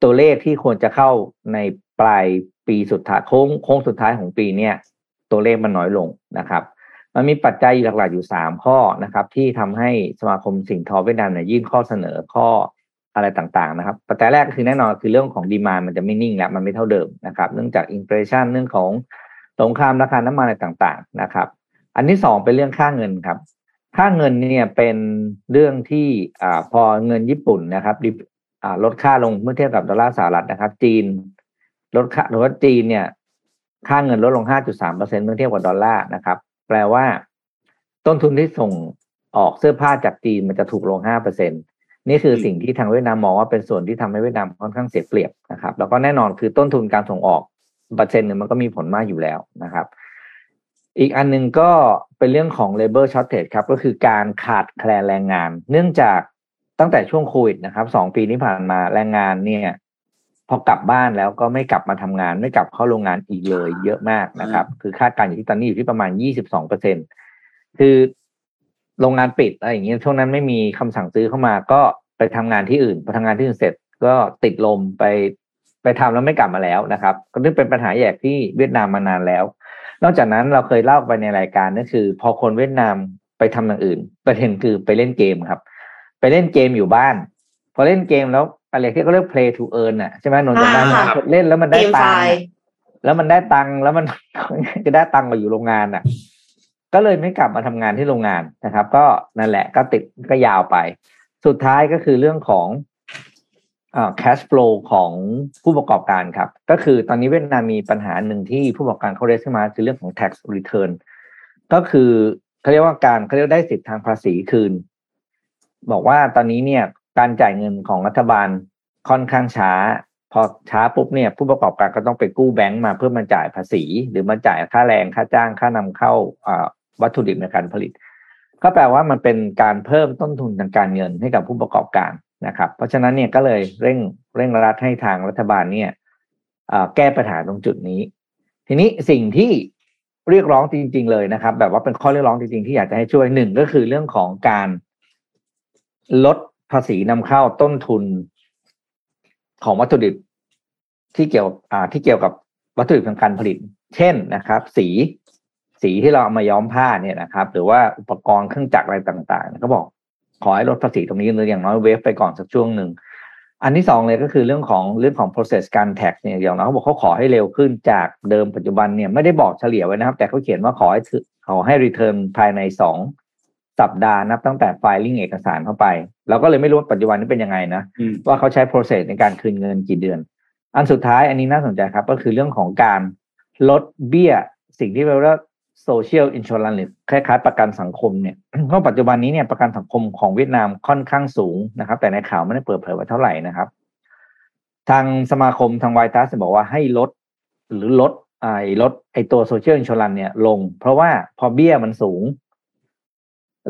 ตัวเลขที่ควรจะเข้าในปลายปีสุดท้ายโค้งโค้งสุดท้ายของปีเนี่ย ตัวเลขมันน้อยลงนะครับมันมีปัจจัยหลักๆอยู่สามข้อนะครับ ที่ทำให้สมาคมสิ่งทอเวียดนามเนี่ยยื่นข้อเสนอข้ออะไรต่างๆนะครับ ปัจจัยแรกคือแน่นอนคือเรื่องของดีมามันจะไม่นิ่งแล้วมันไม่เท่าเดิมนะครับ เนื่องจากอินฟลชันเรื่องของ สงครามราคาน้ำมันอะไรต่างๆนะครับ อันที่สองเป็นเรื่องค่าเงินครับ ค่าเงินเนี่ยเป็นเรื่องที่อ่าพอเงินญี่ปุ่นนะครับอ่าลดค่าลงเมื่อเทียบกับดอลลาร์สหรัฐนะครับ จีนลดค่าหรือว่าจีนเนี่ยค่าเงินลดลง 5.3เปอร์เซ็นต์เมื่อเทียบกับดอลลาร์นะครับ แปลว่า ต้นทุนที่ส่งออกเสื้อผ้าจากจีนมันจะถูกลง5เปอร์เซ็นต์นี่คือสิ่งที่ทางเวียดนามมองว่าเป็นส่วนที่ทำให้เวียดนามค่อนข้างเสียเปรียบนะครับ แล้วก็แน่นอนคือต้นทุนการส่งออก เปอร์เซ็นต์หนึ่งมันก็มีผลมากอยู่แล้วนะครับ อีกอันหนึงก็เป็นเรื่องของ labor shortage ครับ ก็คือการขาดแคลนแรงงาน เนื่องจากตั้งแต่ช่วงโควิดนะครับสองปีที่ผ่านมาแรงงานเนี่ยพอกลับบ้านแล้วก็ไม่กลับมาทำงาน ไม่กลับเข้าโรงงานอีกเลย เยอะมากนะครับ คือคาดการณ์อยู่ที่ตอนนี้อยู่ที่ประมาณ22เปอร์เซ็นคือโรงงานปิดอะไรอย่างเงี้ยช่วงนั้นไม่มีคำสั่งซื้อเข้ามาก็ไปทำงานที่อื่นพอทำงานที่อื่นเสร็จก็ติดลมไป ไปทำแล้วไม่กลับมาแล้วนะครับก็นี่เป็นปัญหาใหญ่ที่เวียดนามมานานแล้ว นอกจากนั้นเราเคยเล่าไปในรายการนั่นคือ พอคนเวียดนามไปทำอย่างอื่น ประเด็นคือไปเล่นเกมครับ ไปเล่นเกมอยู่บ้าน พอเล่นเกมแล้วอะไรที่เขาเรียก play to earn อะใช่ไหมนนท์จำได้ไหมอ่าครับเล่นแล้วมันได้เกมตัไฟงค์ล์อะแล้วมันได้ตังค์แล้วมันจะได้ตังค์มาอยู่โรงงานอะ ก็เลยไม่กลับมาทำงานที่โรงงานนะครับ ก็นั่นแหละก็ติดก็ยาวไป สุดท้ายก็คือเรื่องของ อ่า cash flow ของผู้ประกอบการครับ ก็คือตอนนี้เวียดนามมีปัญหาหนึ่งที่ผู้ประกอบการเขาเรียกขึ้นมาคือเรื่องของ tax return ก็คือเขาเรียกว่าการเขาเรียกได้สิทธิทางภาษีคืน บอกว่าตอนนี้เนี่ยการจ่ายเงินของรัฐบาลค่อนข้างช้า พอช้าปุ๊บเนี่ย ผู้ประกอบการก็ต้องไปกู้แบงก์มาเพื่อมาจ่ายภาษี หรือมาจ่ายค่าแรงค่าจ้างค่านำเข้าอ่าวัตถุดิบในการผลิต ก็แปลว่ามันเป็นการเพิ่มต้นทุนทางการเงินให้กับผู้ประกอบการ นะครับ เพราะฉะนั้นเนี่ยก็เลยเร่งเร่งรัดให้ทางรัฐบาลเนี่ยแก้ปัญหาตรงจุดนี้ ทีนี้สิ่งที่เรียกร้องจริง ๆ เลยนะครับ แบบว่าเป็นข้อเรียกร้องจริง ๆ ที่อยากจะให้ช่วยหนึ่งก็คือเรื่องของการลดภาษีนำเข้าต้นทุนของวัตถุดิบที่เกี่ยวอ่าที่เกี่ยวกับวัตถุดิบทางการผลิต เช่นนะครับ สีสีที่เราเอามาย้อมผ้าเนี่ยนะครับ หรือว่าอุปกรณ์เครื่องจักรอะไรต่างๆก็บอก ขอให้ลดภาษีตรงนี้หรืออย่างน้อยเวฟไปก่อนสักช่วงหนึ่งอันที่สองเลยก็คือเรื่องของเรื่องของ process การ tax เนี่ยอย่างน้อยเขาบอกเขาขอให้เร็วขึ้นจากเดิมปัจจุบันเนี่ยไม่ได้บอกเฉลี่ยไว้นะครับ แต่เขาเขียนว่าขอให้ถือขอให้ return ภายในสองสัปดาห์นับตั้งแต่ filing เอกสารเข้าไปเราก็เลยไม่รู้ว่าปัจจุบันนี้เป็นยังไงนะอืมว่าเขาใช้ process ในการคืนเงินกี่เดือน อันสุดท้ายอันนี้น่าสนใจครับ ก็คือเรื่องของการลดเบี้ยสิ่งที่เรียกว่า social insurance หรือคล้ายๆประกันสังคมเนี่ยเพราะปัจจุบันนี้เนี่ยประกันสังคมของเวียดนามค่อนข้างสูงนะครับ แต่ในข่าวไม่ได้เปิดเผยว่าเท่าไหร่นะครับ ทางสมาคมทางไวทัสบอกว่าให้ลดหรือลดไอ้ลดไอ้ตัว social insurance เนี่ยลง เพราะว่าพอเบี้ยมันสูง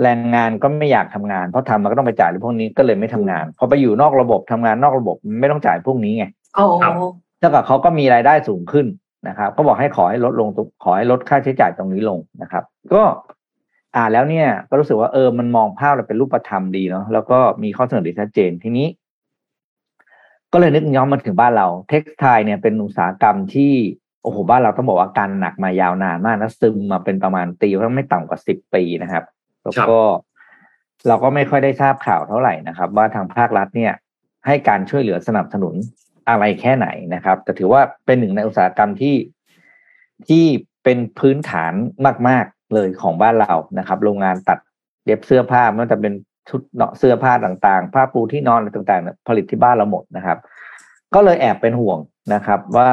แรงงานก็ไม่อยากทำงาน เพราะทำมันก็ต้องไปจ่ายเรื่องพวกนี้ก็เลยไม่ทำงาน พอไปอยู่นอกระบบทำงานนอกระบบไม่ต้องจ่ายพวกนี้ไงอ๋อครับเท่ากับเขาก็มีรายได้สูงขึ้น นะครับ ก็บอกให้ขอให้ลดลงตรงขอให้ลดค่าใช้จ่ายตรงนี้ลงนะครับ ก็อ่านแล้วเนี่ย ก็รู้สึกว่าเออมันมองภาพเราเป็นรูปธรรมดีเนาะแล้วก็มีข้อเสนอที่ชัดเจนทีนี้ ก็เลยนึกย้อนมาถึงบ้านเรา เท็กซ์ไทเนี่ยเป็นอุตสาหกรรมที่โอ้โหบ้านเราต้องบอกว่าการหนักมายาวนานมากนะซึมมาเป็นประมาณตีว่าไม่ต่ำกว่าสิบปีนะครับ แล้วก็เราก็ไม่ค่อยได้ทราบข่าวเท่าไหร่นะครับ ว่าทางภาครัฐเนี่ย ให้การช่วยเหลือสนับสนุน อะไรแค่ไหนนะครับ แต่ถือว่าเป็นหนึ่งในอุตสาหกรรมที่ที่เป็นพื้นฐานมาก ๆเลยของบ้านเรานะครับ โรงงานตัดเย็บเสื้อผ้าไม่ว่าจะเป็นชุดเนาะเสื้อผ้าต่างๆ ผ้าปูที่นอนอะไรต่างๆเนี่ยผลิตที่บ้านเราหมดนะครับ ก็เลยแอบเป็นห่วงนะครับ ว่า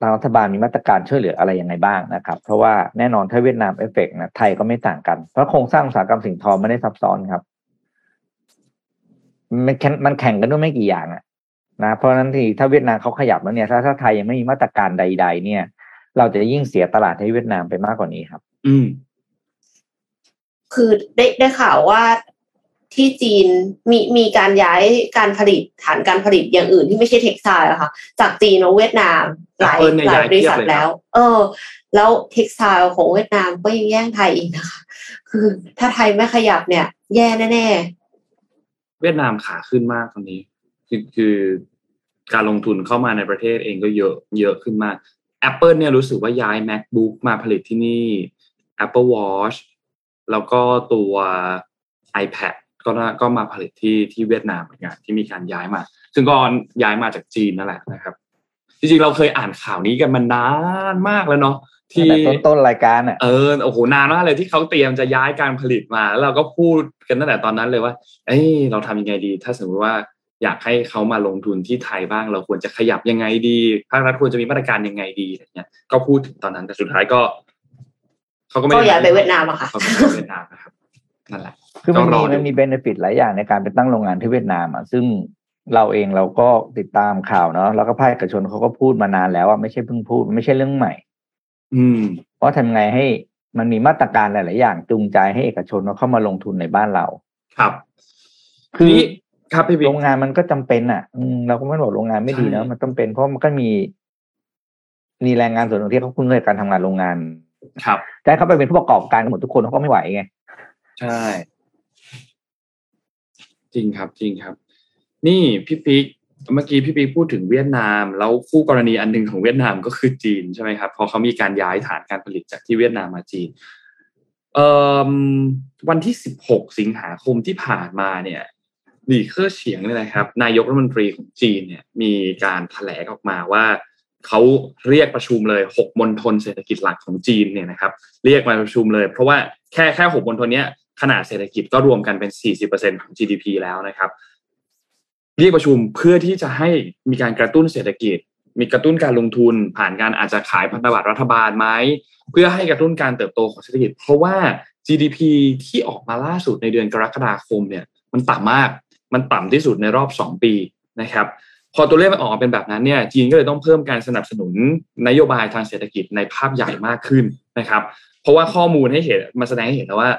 ทางรัฐบาลมีมาตรการช่วยเหลืออะไรยังไงบ้างนะครับ เพราะว่าแน่นอนถ้าเวียดนามเอฟเฟกนะไทยก็ไม่ต่างกัน เพราะโครงสร้างอุตสาหกรรมสิ่งทอไม่ได้ซับซ้อนครับ มันแข่งมันแข่งกันด้วยไม่กี่อย่างอะ นะเพราะฉะนั้นที่ถ้าเวียดนามเขาขยับแล้วเนี่ยถ้าถ้าไทยยังไม่มีมาตรการใด ๆ เนี่ย เราจะยิ่งเสียตลาดให้เวียดนามไปมากกว่านี้ครับ อืม คือได้ได้ข่าวว่าที่จีนมีมีการย้ายการผลิตฐานการผลิตอย่างอื่นที่ไม่ใช่ textile อะค่ะ จากจีนมาเวียดนามหลาย Apple เนี่ยหลายย้ายบริษัทเพียบเลยครับแล้ว เออ แล้ว textile ของเวียดนามก็ยังแย่งไทยอีกนะคะ คือถ้าไทยไม่ขยับเนี่ย แย่แน่เวียดนามขาขึ้นมากตอนนี้ คือคือการลงทุนเข้ามาในประเทศเองก็เยอะเยอะขึ้นมาก Apple เนี่ยรู้สึกว่าย้าย MacBook มาผลิตที่นี่ Apple Watch แล้วก็ตัว iPad ก็น่าก็มาผลิตที่ที่เวียดนามเหมือนกันที่มีการย้ายมา ซึ่งก็ย้ายมาจากจีนนั่นแหละนะครับ จริงๆเราเคยอ่านข่าวนี้กันมานานมากแล้วเนาะที่แต่ต้นๆรายการอะเออโอ้โหนานมากเลยที่เขาเตรียมจะย้ายการผลิตมา แล้วเราก็พูดกันตั้งแต่ตอนนั้นเลยว่า เอ้ยเราทำยังไงดี ถ้าสมมติว่า อยากให้เขามาลงทุนที่ไทยบ้าง เราควรจะขยับยังไงดีภาครัฐควรจะมีมาตรการยังไงดีอะไรเงี้ยก็พูดถึงตอนนั้นแต่สุดท้ายก็เขาก็ๆไม่ก็ได้ย้ายไปเวียดนามอะค่ะเขาก็ไม่ได้เวียดนามนะครับนั่นแหละคือมันต้องรมีอดูมันมีเบนฟิตหลายอย่างในการไปตั้งโรงงานที่เวียดนามอะซึ่งเราเองเราก็ติดตามข่าวเนาะแล้วก็ภาคเอกชนเขาก็พูดมานานแล้วอะไม่ใช่เพิ่งพูดไม่ใช่เรื่องใหม่ อืม เพราะทำไงให้มันมีมาตรการหลาย ๆ อย่างจูงใจให้เอกชนเขาเข้ามาลงทุนในบ้านเรา ครับ คือนี่ ครับพี่บิ๊โรกงงานมันก็จำเป็นอะ อืมเราก็ไม่บอกโรงงานไม่ดีนะใช่มันจำเป็นเพราะมันก็มี มีแรงงานส่วนหนึ่งที่เขาคุ้นเคยกับการทำงานโรงงาน ครับแต่เขาไปเป็นผู้ประกอบการกันหมดทุกคนเขาก็ไม่ไหวไงใช่ จริงครับ จริงครับ นี่พี่ปิ๊กเมื่อกี้พี่ปีพูดถึงเวียดนาม แล้วคู่กรณีอันหนึ่งของเวียดนามก็คือจีนใช่ไหมครับพอเขามีการย้ายฐานการผลิตจากที่เวียดนามมาจีนเอ่อวันที่ 16 สิงหาคมที่ผ่านมาเนี่ย หลี่เคอร์เฉียงเนี่ยนะครับ นายกรัฐมนตรีของจีนเนี่ยมีการแถลงออกมาว่าเขาเรียกประชุมเลยหกมณฑลเศรษฐกิจหลักของจีนเนี่ยนะครับ เรียกมาประชุมเลย เพราะว่าแค่แค่หกมณฑลเนี้ยขนาดเศรษฐกิจก็รวมกันเป็น 40%ของ GDP แล้วนะครับ เรียกประชุมเพื่อที่จะให้มีการกระตุ้นเศรษฐกิจ มีกระตุ้นการลงทุน ผ่านการอาจจะขายพันธบัตรรัฐบาลไหมเพื่อให้กระตุ้นการเติบโตของเศรษฐกิจ เพราะว่า GDP ที่ออกมาล่าสุดในเดือนกรกฎาคมเนี่ยมันต่ำมาก มันต่ำที่สุดในรอบ 2 ปีนะครับพอตัวเลขมันออกมาเป็นแบบนั้นเนี่ยจีนก็เลยต้องเพิ่มการสนับสนุนนโยบายทางเศรษฐกิจในภาพใหญ่มากขึ้นนะครับ เพราะว่าข้อมูลให้เห็นมาแสดงให้เห็นแล้วว่า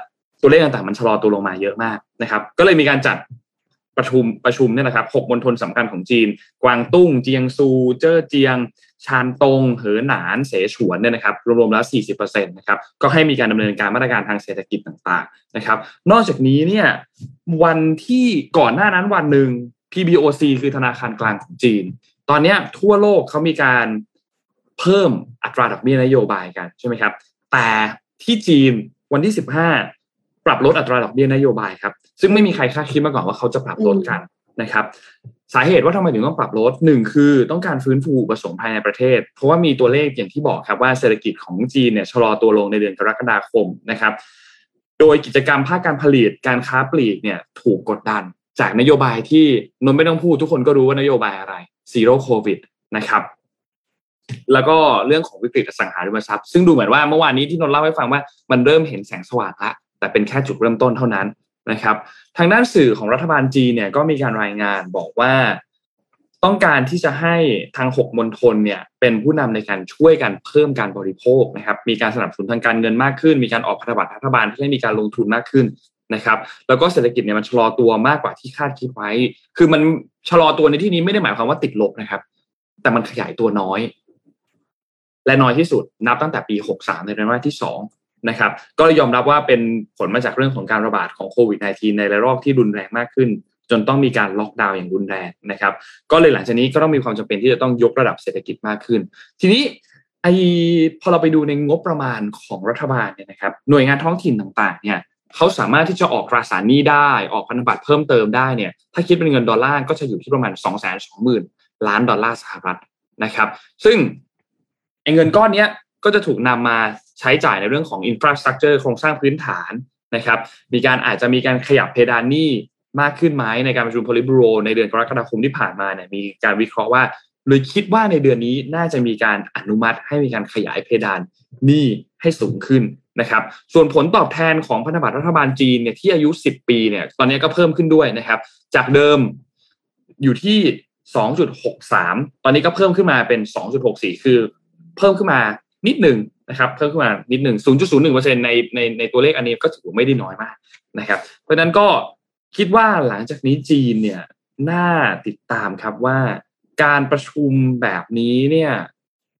ตัวเลขต่างๆมันชะลอตัวลงมาเยอะมากนะครับ ก็เลยมีการจัดประชุมประชุมเนี่ยนะครับหกมณฑลสำคัญของจีน กวางตุ้ง เจียงซู เจ้อเจียง ชานตงเหอหนานเสฉวนเนี่ยนะครับรวมๆแล้ว 40%นะครับก็ให้มีการดำเนินการมาตรการทางเศรษฐกิจต่างๆนะครับ นอกจากนี้เนี่ยวันที่ก่อนหน้านั้นวันหนึ่ง PBOC คือธนาคารกลางของจีน ตอนนี้ทั่วโลกเขามีการเพิ่มอัตราดอกเบี้ยนโยบายกันใช่ไหมครับ แต่ที่จีนวันที่ 15 ปรับลดอัตราดอกเบี้ยนโยบายครับ ซึ่งไม่มีใครคาดคิดมาก่อนว่าเขาจะปรับลดกันนะครับ สาเหตุว่าทำไมถึงต้องปรับลดหนึ่งคือต้องการฟื้นฟูอุปสงค์ภายในประเทศ เพราะว่ามีตัวเลขอย่างที่บอกครับว่าเศรษฐกิจของจีนเนี่ยชะลอตัวลงในเดือนกรกฎาคมนะครับ โดยกิจกรรมภาคการผลิตการค้าปลีกเนี่ยถูกกดดัน จากนโยบายที่นนไม่ต้องพูดทุกคนก็รู้ว่านโยบายอะไรซีโร่โควิดนะครับแล้วก็เรื่องของวิกฤตสังหาริมทรัพย์ซึ่งดูเหมือนว่าเมื่อวานนี้ที่นนเล่าให้ฟังว่ามันเริ่มเห็นแสงสว่างละแต่เป็นแค่จุดเริ่มต้นเท่านั้น นะครับทางด้านสื่อของรัฐบาลจีนเนี่ยก็มีการรายงานบอกว่าต้องการที่จะให้ทางหกมณฑลเนี่ยเป็นผู้นำในการช่วยกันเพิ่มการบริโภคนะครับมีการสนับสนุนทางการเงินมากขึ้น มีการออกพันธบัตรรัฐบาลเพื่อให้มีการลงทุนมากขึ้นนะครับแล้วก็เศรษฐกิจเนี่ยมันชะลอตัวมากกว่าที่คาดคิดไว้ คือมันชะลอตัวในที่นี้ไม่ได้หมายความว่าติดลบนะครับ แต่มันขยายตัวน้อย และน้อยที่สุดนับตั้งแต่ปี 63 ในไตรมาสที่2 นะครับ ก็ยอมรับว่าเป็นผลมาจากเรื่องของการระบาดของโควิด -19 ในระลอกที่รุนแรงมากขึ้น จนต้องมีการล็อกดาวน์อย่างรุนแรงนะครับ ก็เลยหลังจากนี้ก็ต้องมีความจำเป็นที่จะต้องยกระดับเศรษฐกิจมากขึ้น ทีนี้ไอพอเราไปดูในงบประมาณของรัฐบาลเนี่ยนะครับ หน่วยงานท้องถิ่นต่างๆ เนี่ยเขาสามารถที่จะออกตราสารหนี้ได้ ออกพันธบัตรเพิ่มเติมได้เนี่ย ถ้าคิดเป็นเงินดอลลาร์ก็จะอยู่ที่ประมาณ 2 2 0 0 0 0 ล้านดอลลาร์สหรัฐนะครับ ซึ่งไอ้เงินก้อนเนี้ย ก็จะถูกนำมาใช้จ่ายในเรื่องของ infrastructure โครงสร้างพื้นฐานนะครับ มีการอาจจะมีการขยับเพดานหนี้มากขึ้นไหมในการประชุมโพลิบโรในเดือนกรกฎาคมที่ผ่านมาเนี่ยมีการวิเคราะห์ว่าเลยคิดว่าในเดือนนี้น่าจะมีการอนุมัติให้มีการขยายเพดานหนี้ให้สูงขึ้นนะครับ ส่วนผลตอบแทนของพันธบัตรรัฐบาลจีนเนี่ยที่อายุ 10 ปีเนี่ยตอนนี้ก็เพิ่มขึ้นด้วยนะครับ จากเดิมอยู่ที่ 2.63 ตอนนี้ก็เพิ่มขึ้นมาเป็น 2.64 คือเพิ่มขึ้นมา นิดหนึ่งนะครับเพิ่มขึ้นมานิดหนึ่ง0.01%ในในในตัวเลขอันนี้ก็ถือว่าไม่ได้น้อยมากนะครับ เพราะฉะนั้นก็คิดว่าหลังจากนี้จีนเนี่ยน่าติดตามครับว่าการประชุมแบบนี้เนี่ย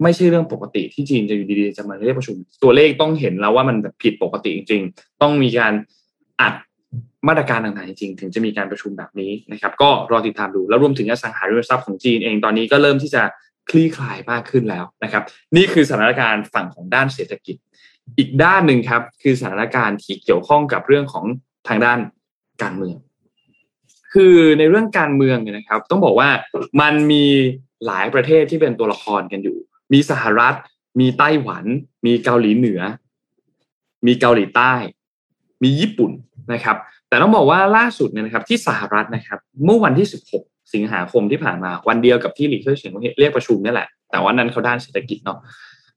ไม่ใช่เรื่องปกติที่จีนจะอยู่ดีๆจะมาเรียกประชุม ตัวเลขต้องเห็นแล้วว่ามันผิดปกติจริง ๆ ต้องมีการอัดมาตรการต่างๆจริงๆถึงจะมีการประชุมแบบนี้นะครับ ก็รอติดตามดูแล้วรวมถึงอสังหาริมทรัพย์ของจีนเองตอนนี้ก็เริ่มที่จะ คลี่คลายมากขึ้นแล้วนะครับ นี่คือสถานการณ์ฝั่งของด้านเศรษฐกิจ อีกด้านหนึ่งครับ คือสถานการณ์ที่เกี่ยวข้องกับเรื่องของทางด้านการเมือง คือในเรื่องการเมืองเนี่ยนะครับ ต้องบอกว่ามันมีหลายประเทศที่เป็นตัวละครกันอยู่ มีสหรัฐ มีไต้หวัน มีเกาหลีเหนือ มีเกาหลีใต้ มีญี่ปุ่นนะครับ แต่ต้องบอกว่าล่าสุดเนี่ยนะครับ ที่สหรัฐนะครับ เมื่อวันที่ 16 สิงหาคมที่ผ่านมาวันเดียวกับที่หลีเค่อเฉียงเรียกประชุมนี่แหละ แต่ว่านั้นเขาด้านเศรษฐกิจเนาะ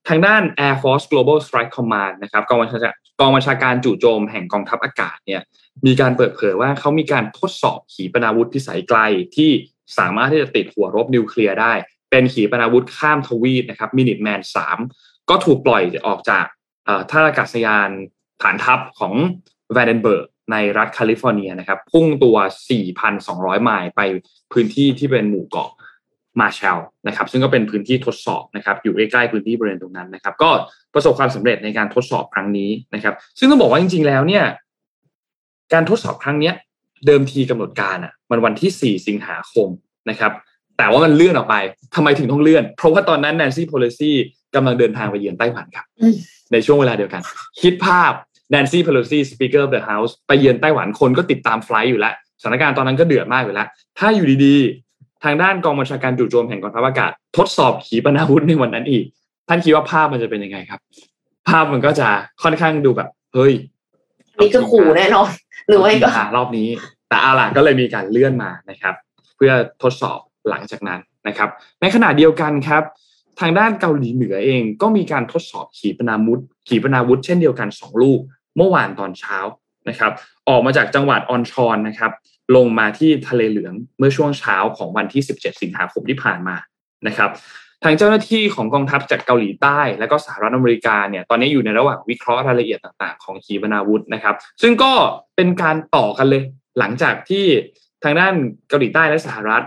ทางด้าน Air Force Global Strike Command นะครับกองบัญชาการกองบัญชาการจู่โจมแห่งกองทัพอากาศเนี่ยมีการเปิดเผยว่าเขามีการทดสอบขีปนาวุธพิสัยไกลที่สามารถที่จะติดหัวรบนิวเคลียร์ได้ เป็นขีปนาวุธข้ามทวีปนะครับ Minuteman สามก็ถูกปล่อยออกจากท่าอากาศยานฐานทัพของแวนเดนเบิร์ก ในรัฐแคลิฟอร์เนียนะครับ พุ่งตัว 4,200 ไมล์ไปพื้นที่ที่เป็นหมู่เกาะมาร์แชลล์นะครับ ซึ่งก็เป็นพื้นที่ทดสอบนะครับ อยู่ใกล้ๆพื้นที่บริเวณตรงนั้นนะครับ ก็ประสบความสำเร็จในการทดสอบครั้งนี้นะครับ ซึ่งต้องบอกว่าจริง ๆ แล้วเนี่ย การทดสอบครั้งเนี้ย เดิมทีกำหนดการอะ มันวันที่ 4 สิงหาคมนะครับ แต่ว่ามันเลื่อนออกไปทำไมถึงต้องเลื่อน เพราะว่าตอนนั้นแนนซี่เพโลซีกำลังเดินทางไปเยือนไต้หวันครับอืมในช่วงเวลาเดียวกัน คิดภาพ แนนซี่เพโลซี speaker of the house ไปเยือนไต้หวันคนก็ติดตาม flight อยู่แล้วสถานการณ์ตอนนั้นก็เดือดมากอยู่แล้ว ถ้าอยู่ดีๆ ทางด้านกองบัญชาการจู่โจมแห่งกองทัพอากาศ ทดสอบขีปนาวุธในวันนั้นอีก ท่านคิดว่าภาพมันจะเป็นยังไงครับ ภาพมันก็จะค่อนข้างดูแบบ เฮ้ยนี่คือขู่แน่นอนหรือว่าก็หารอบนี้ แต่อาล่ะก็เลยมีการเลื่อนมานะครับ เพื่อทดสอบหลังจากนั้นนะครับ ในขณะเดียวกันครับ ทางด้านเกาหลีเหนือเองก็มีการทดสอบขีปนาวุธขีปนาวุธเช่นเดียวกันสองลูก เมื่อวานตอนเช้านะครับออกมาจากจังหวัดออนชอนนะครับลงมาที่ทะเลเหลืองเมื่อช่วงเช้าของวันที่ 17 สิงหาคมที่ผ่านมานะครับทางเจ้าหน้าที่ของกองทัพจากเกาหลีใต้ และก็สหรัฐอเมริกาเนี่ยตอนนี้อยู่ในระหว่างวิเคราะห์รายละเอียดต่างๆ ของขีปนาวุธนะครับ ซึ่งก็เป็นการต่อกันเลย หลังจากที่ทางด้านเกาหลีใต้และสหรัฐ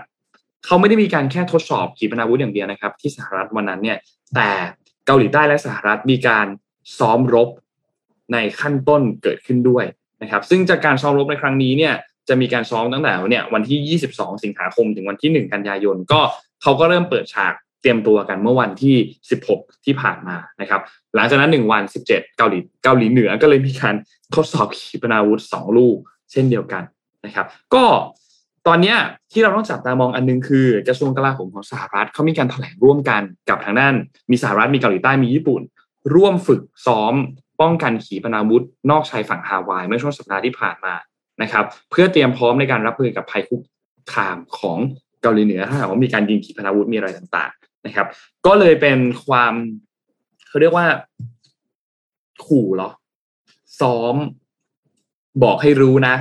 เขาไม่ได้มีการแค่ทดสอบขีปนาวุธอย่างเดียวนะครับ ที่สหรัฐวันนั้นเนี่ยแต่เกาหลีใต้และสหรัฐมีการซ้อมรบ ในขั้นต้นเกิดขึ้นด้วยนะครับ ซึ่งจากการซ้อมรบในครั้งนี้เนี่ยจะมีการซ้อมตั้งแต่เนี่ยวันที่ 22 สิงหาคมถึงวันที่ 1 กันยายน ก็เขาก็เริ่มเปิดฉากเตรียมตัวกันเมื่อวันที่ 16 ที่ผ่านมานะครับ หลังจากนั้น 1 วัน 17 เกาหลีเกาหลีเหนือก็เลยมีการทดสอบขีปนาวุธ 2 ลูก เช่นเดียวกันนะครับ ก็ตอนนี้ที่เราต้องจับตามองอันนึงคือกระทรวงกลาโหมของสหรัฐเขามีการแถลงร่วมกันกับทางด้าน มีสหรัฐมีเกาหลีใต้มีญี่ปุ่น ร่วมฝึกซ้อม ป้องกันขีปนาวุธนอกชายฝั่งฮาวายเมื่อช่วงสัปดาห์ที่ผ่านมานะครับเพื่อเตรียมพร้อมในการรับมือกับภัยคุกคามของเกาหลีเหนือถ้าหากว่ามีการยิงขีปนาวุธมีอะไรต่างๆนะครับ ก็เลยเป็นความเขาเรียกว่า ขู่เหรอ ซ้อม บอกให้รู้นะ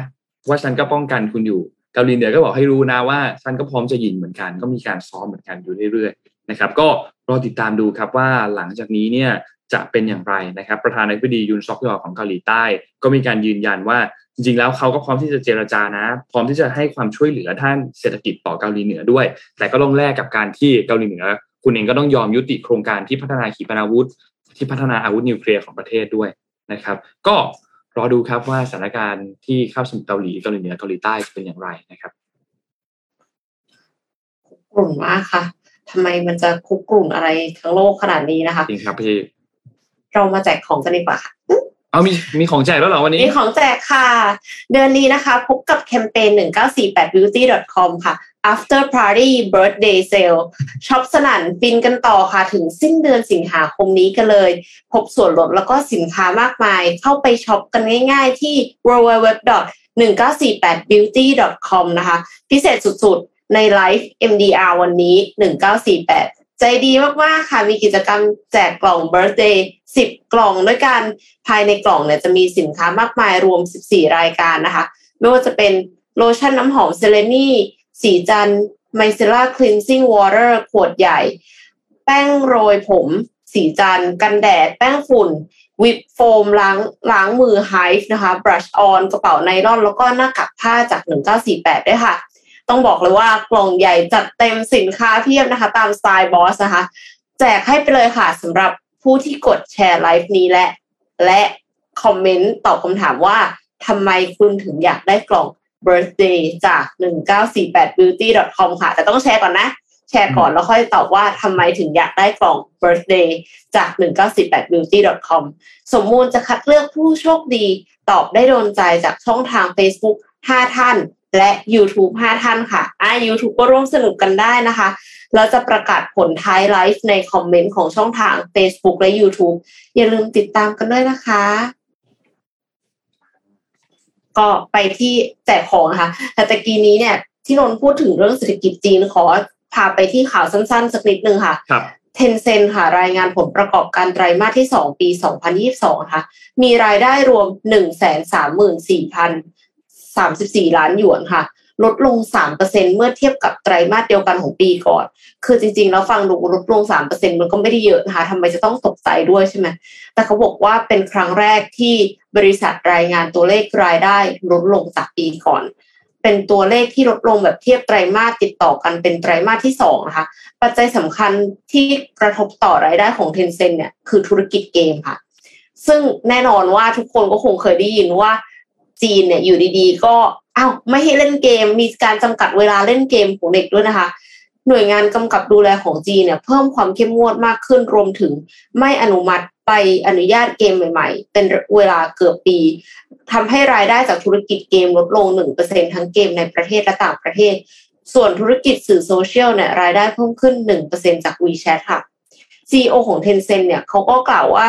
ว่าฉันก็ป้องกันคุณอยู่เกาหลีเหนือก็บอกให้รู้นะว่าฉันก็พร้อมจะยิงเหมือนกัน ก็มีการซ้อมเหมือนกันอยู่เรื่อยๆนะครับ ก็รอติดตามดูครับว่าหลังจากนี้เนี่ย จะเป็นอย่างไรนะครับ ประธานาธิบดียุนซอกยอของเกาหลีใต้ ก็มีการยืนยันว่าจริงๆแล้วเขาก็พร้อมที่จะเจรจานะ พร้อมที่จะให้ความช่วยเหลือด้านเศรษฐกิจต่อเกาหลีเหนือด้วย แต่ก็ต้องแลกกับการที่เกาหลีเหนือ คุณเองก็ต้องยอมยุติโครงการที่พัฒนาขีปนาวุธ ที่พัฒนาอาวุธนิวเคลียร์ของประเทศด้วยนะครับ ก็รอดูครับว่าสถานการณ์ที่ข้ามสมุทรเกาหลีเกาหลีเหนือเกาหลีใต้จะเป็นอย่างไรนะครับกรุ่นมากค่ะทำไมมันจะคุกรุ่นอะไรทั้งโลกขนาดนี้นะคะจริงครับพี่ เรามาแจกของกันดีกว่าค่ะเอามีมีของแจกแล้วเหรอวันนี้ มีของแจกค่ะ เดือนนี้นะคะ พบกับแคมเปญ 1948beauty.com ค่ะ after party birthday sale ช็อปสนั่นฟินกันต่อค่ะ ถึงสิ้นเดือนสิงหาคมนี้กันเลย พบส่วนลดแล้วก็สินค้ามากมาย เข้าไปช็อปกันง่ายๆที่ www.1948beauty.com นะคะ พิเศษสุดๆ ใน live MDR วันนี้ 1948 ใจดีมากๆค่ะ มีกิจกรรมแจกกล่อง birthday 10 กล่องด้วยกันภายในกล่องเนี่ยจะมีสินค้ามากมายรวม 14 รายการนะคะ ไม่ว่าจะเป็นโลชั่นน้ำหอมเซเลนีศรีจันทร์ micellar cleansing water ขวดใหญ่ แป้งโรยผม ศรีจันทร์กันแดด แป้งฝุ่น whip foam ล้างล้างมือไฮฟ์นะคะ brush on กระเป๋าไนลอน แล้วก็หน้ากากผ้าจาก 1948 ด้วยค่ะ ต้องบอกเลยว่ากล่องใหญ่จัดเต็มสินค้าเพียบนะคะ ตามสไตล์บอสนะคะ แจกให้ไปเลยค่ะสำหรับผู้ที่กดแชร์ไลฟ์นี้และ และคอมเมนต์ตอบคำถามว่าทำไมคุณถึงอยากได้กล่อง birthday จาก 1948beauty.com ค่ะ แต่ต้องแชร์ก่อนนะ แชร์ก่อนแล้วค่อยตอบว่าทำไมถึงอยากได้กล่อง birthday จาก 1948beauty.com สมมูลจะคัดเลือกผู้โชคดีตอบได้โดนใจจากช่องทาง Facebook 5 ท่าน และ YouTube 5 ท่านค่ะอ่า YouTube ก็ร่วมสนุกกันได้นะคะแล้วจะประกาศผลท้ายไลฟ์ในคอมเมนต์ของช่องทาง Facebook และ YouTube อย่าลืมติดตามกันด้วยนะคะ ก็ไปที่แจกของนะคะแต่ตะกี้นี้เนี่ยที่นนท์พูดถึงเรื่องเศรษฐกิจจีนขอพาไปที่ข่าวสั้นๆ สักนิดนึงค่ะครับเทนเซนค่ะ รายงานผลประกอบการไตรมาสที่ 2 ปี 2022 ค่ะ มีรายได้รวม 34 ล้านหยวนค่ะ ลดลง 3%เมื่อเทียบกับไตรมาสเดียวกันของปีก่อน คือจริงๆ แล้วฟังดูลดลง 3%มันก็ไม่ได้เยอะนะคะทำไมจะต้องตกใจด้วยใช่ไหมแต่เขาบอกว่าเป็นครั้งแรกที่บริษัทรายงานตัวเลขรายได้ลดลงจากปีก่อนเป็นตัวเลขที่ลดลงแบบเทียบไตรมาสติดต่อกันเป็นไตรมาสที่สองนะคะ ปัจจัยสำคัญที่กระทบต่อรายได้ของ Tencent เนี่ยคือธุรกิจเกมค่ะ ซึ่งแน่นอนว่าทุกคนก็คงเคยได้ยินว่า จีนเนี่ยอยู่ดีๆ ก็อ้าวไม่ให้เล่นเกม มีการจำกัดเวลาเล่นเกมของเด็กด้วยนะคะ หน่วยงานกำกับดูแลของจีนเนี่ยเพิ่มความเข้มงวดมากขึ้นรวมถึงไม่อนุมัติไปอนุญาตเกมใหม่ ๆ เป็นเวลาเกือบปีทำให้รายได้จากธุรกิจเกมลดลง 1%ทั้งเกมในประเทศและต่างประเทศ ส่วนธุรกิจสื่อโซเชียลเนี่ยรายได้เพิ่มขึ้น 1%จาก WeChat ค่ะ CEO ของ Tencent เนี่ยเขาก็กล่าวว่า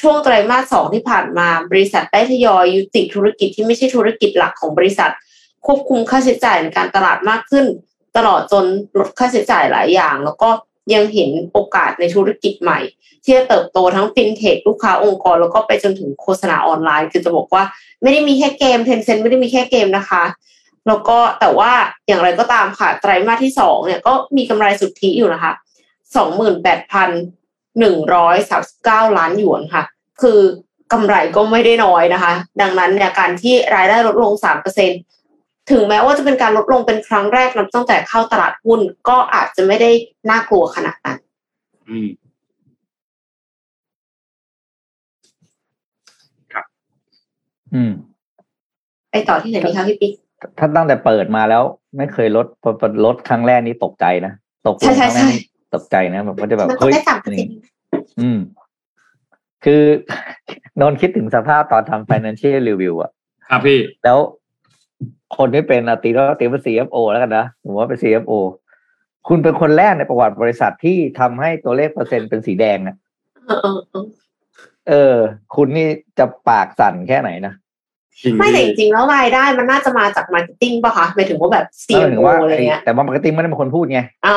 ช่วงไตรมาสสองที่ผ่านมาบริษัทได้ทยอยยุติธุรกิจที่ไม่ใช่ธุรกิจหลักของบริษัท ควบคุมค่าใช้จ่ายในการตลาดมากขึ้น ตลอดจนลดค่าใช้จ่ายหลายอย่าง แล้วก็ยังเห็นโอกาสในธุรกิจใหม่ ที่จะเติบโตทั้งฟินเทคลูกค้าองค์กร แล้วก็ไปจนถึงโฆษณาออนไลน์ คือจะบอกว่าไม่ได้มีแค่เกมเทนเซ็นไม่ได้มีแค่เกมนะคะ แล้วก็แต่ว่าอย่างไรก็ตามค่ะไตรมาสที่สองเนี่ยก็มีกำไรสุทธิอยู่นะคะสองหมื่นแปดพัน หนึ่งร้อยสามสิบเก้าล้านหยวนค่ะ คือกำไรก็ไม่ได้น้อยนะคะ ดังนั้นเนี่ยการที่รายได้ลดลงสามเปอร์เซ็นถึงแม้ว่าจะเป็นการลดลงเป็นครั้งแรกนับตั้งแต่เข้าตลาดหุ้นก็อาจจะไม่ได้น่ากลัวขนาดนั้นอืมอืมไปต่อที่ไหนดีคะพี่ปิ๊กถ้าตั้งแต่เปิดมาแล้ว ไม่เคยลดพอพอลดครั้งแรกนี่ตกใจนะ ตกลงใช่คใช่รั้งแรกใช่นี่ ตกใจนะแบบว่าจะแบบมันต้องเฮ้ยได้สามเปอร์นี่เซ็นต์อืม คือนนท์คิดถึงสภาพตอนทำ financial review อะครับพี่ แล้วคนที่เป็นอะตีก็ตีเป็น CFO แล้วกันนะผมว่าเป็น CFO คุณเป็นคนแรกในประวัติบริษัทที่ทำให้ตัวเลขเปอร์เซ็นต์เป็นสีแดงนะเออเออเออเออคุณนี่จะปากสั่นแค่ไหนนะจริง ไม่แต่จพี่ริงๆแล้วรายได้มันน่าจะมาจากมาร์เก็ตติ้งป่ะคะหมายถึงว่าแบบก็หมายถึ CMO งว่าอะไรไอ้เงี้ยแต่ว่ามาร์เก็ตติ้งไม่ได้เป็นคนพูดไงอ่า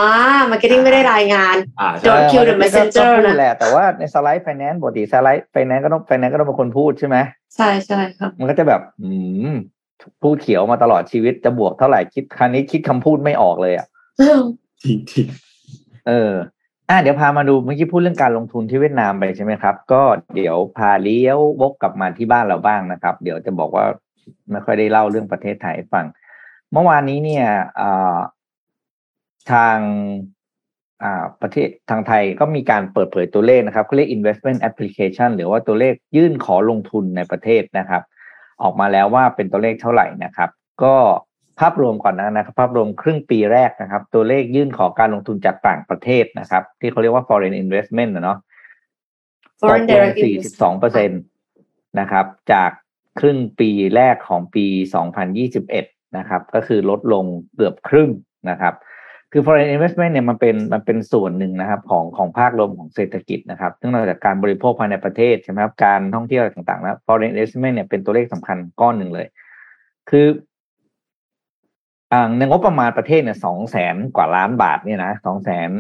มาร์เก็ตติ้งไม่ได้รายงานอ่าโดใช่น kill the ก็ messenger พูดนะแหละแต่ว่าในสไลด์ไฟแนนซ์ปกติสไลด์ไฟแนนซ์ก็ต้องไฟแนนซ์ก็ต้องเป็นคนพูดใช่ไหมใช่ใช่ครับมันก็จะแบบอืมพูดเขียวมาตลอดชีวิตจะบวกเท่าไหร่คิดครั้นี้คิดคำพูดไม่ออกเลยอะจริงจริงเออ อะเดี๋ยวพามาดูเมื่อกี้พูดเรื่องการลงทุนที่เวียดนามไปใช่ไหมครับ ก็เดี๋ยวพาเลี้ยววกกลับมาที่บ้านเราบ้างนะครับ เดี๋ยวจะบอกว่าไม่ค่อยได้เล่าเรื่องประเทศไทยให้ฟัง เมื่อวานนี้เนี่ยอทางอ่าประเทศทางไทยก็มีการเปิดเผยตัวเลขนะครับเขาเรียก investment application หรือว่าตัวเลขยื่นขอลงทุนในประเทศนะครับ ออกมาแล้วว่าเป็นตัวเลขเท่าไหร่นะครับ ก็ ภาพรวมก่อนนะครับภาพรวมครึ่งปีแรกนะครับ ตัวเลขยื่นขอการลงทุนจากต่างประเทศนะครับ ที่เขาเรียกว่า foreign investment นะเนาะต foreign กลง direct 42เปอร์เซ็นตนะครับ จากครึ่งปีแรกของปี 2021 นะครับ ก็คือลดลงเกือบครึ่งนะครับ คือ foreign investment เนี่ยมันเป็นมันเป็นส่วนหนึ่งนะครับ ของของภาครวมของเศรษฐกิจนะครับซึ่งนอกจากการบริโภคภายในประเทศใช่ไหมครับการท่องเที่ยวอะไรต่างๆแล้ว foreign investment เนี่ยเป็นตัวเลขสำคัญก้อนหนึ่งเลย คืออ่า ในงบประมาณประเทศเนี่ยสองแสนกว่าล้านบาทเนี่ยนะสองแสน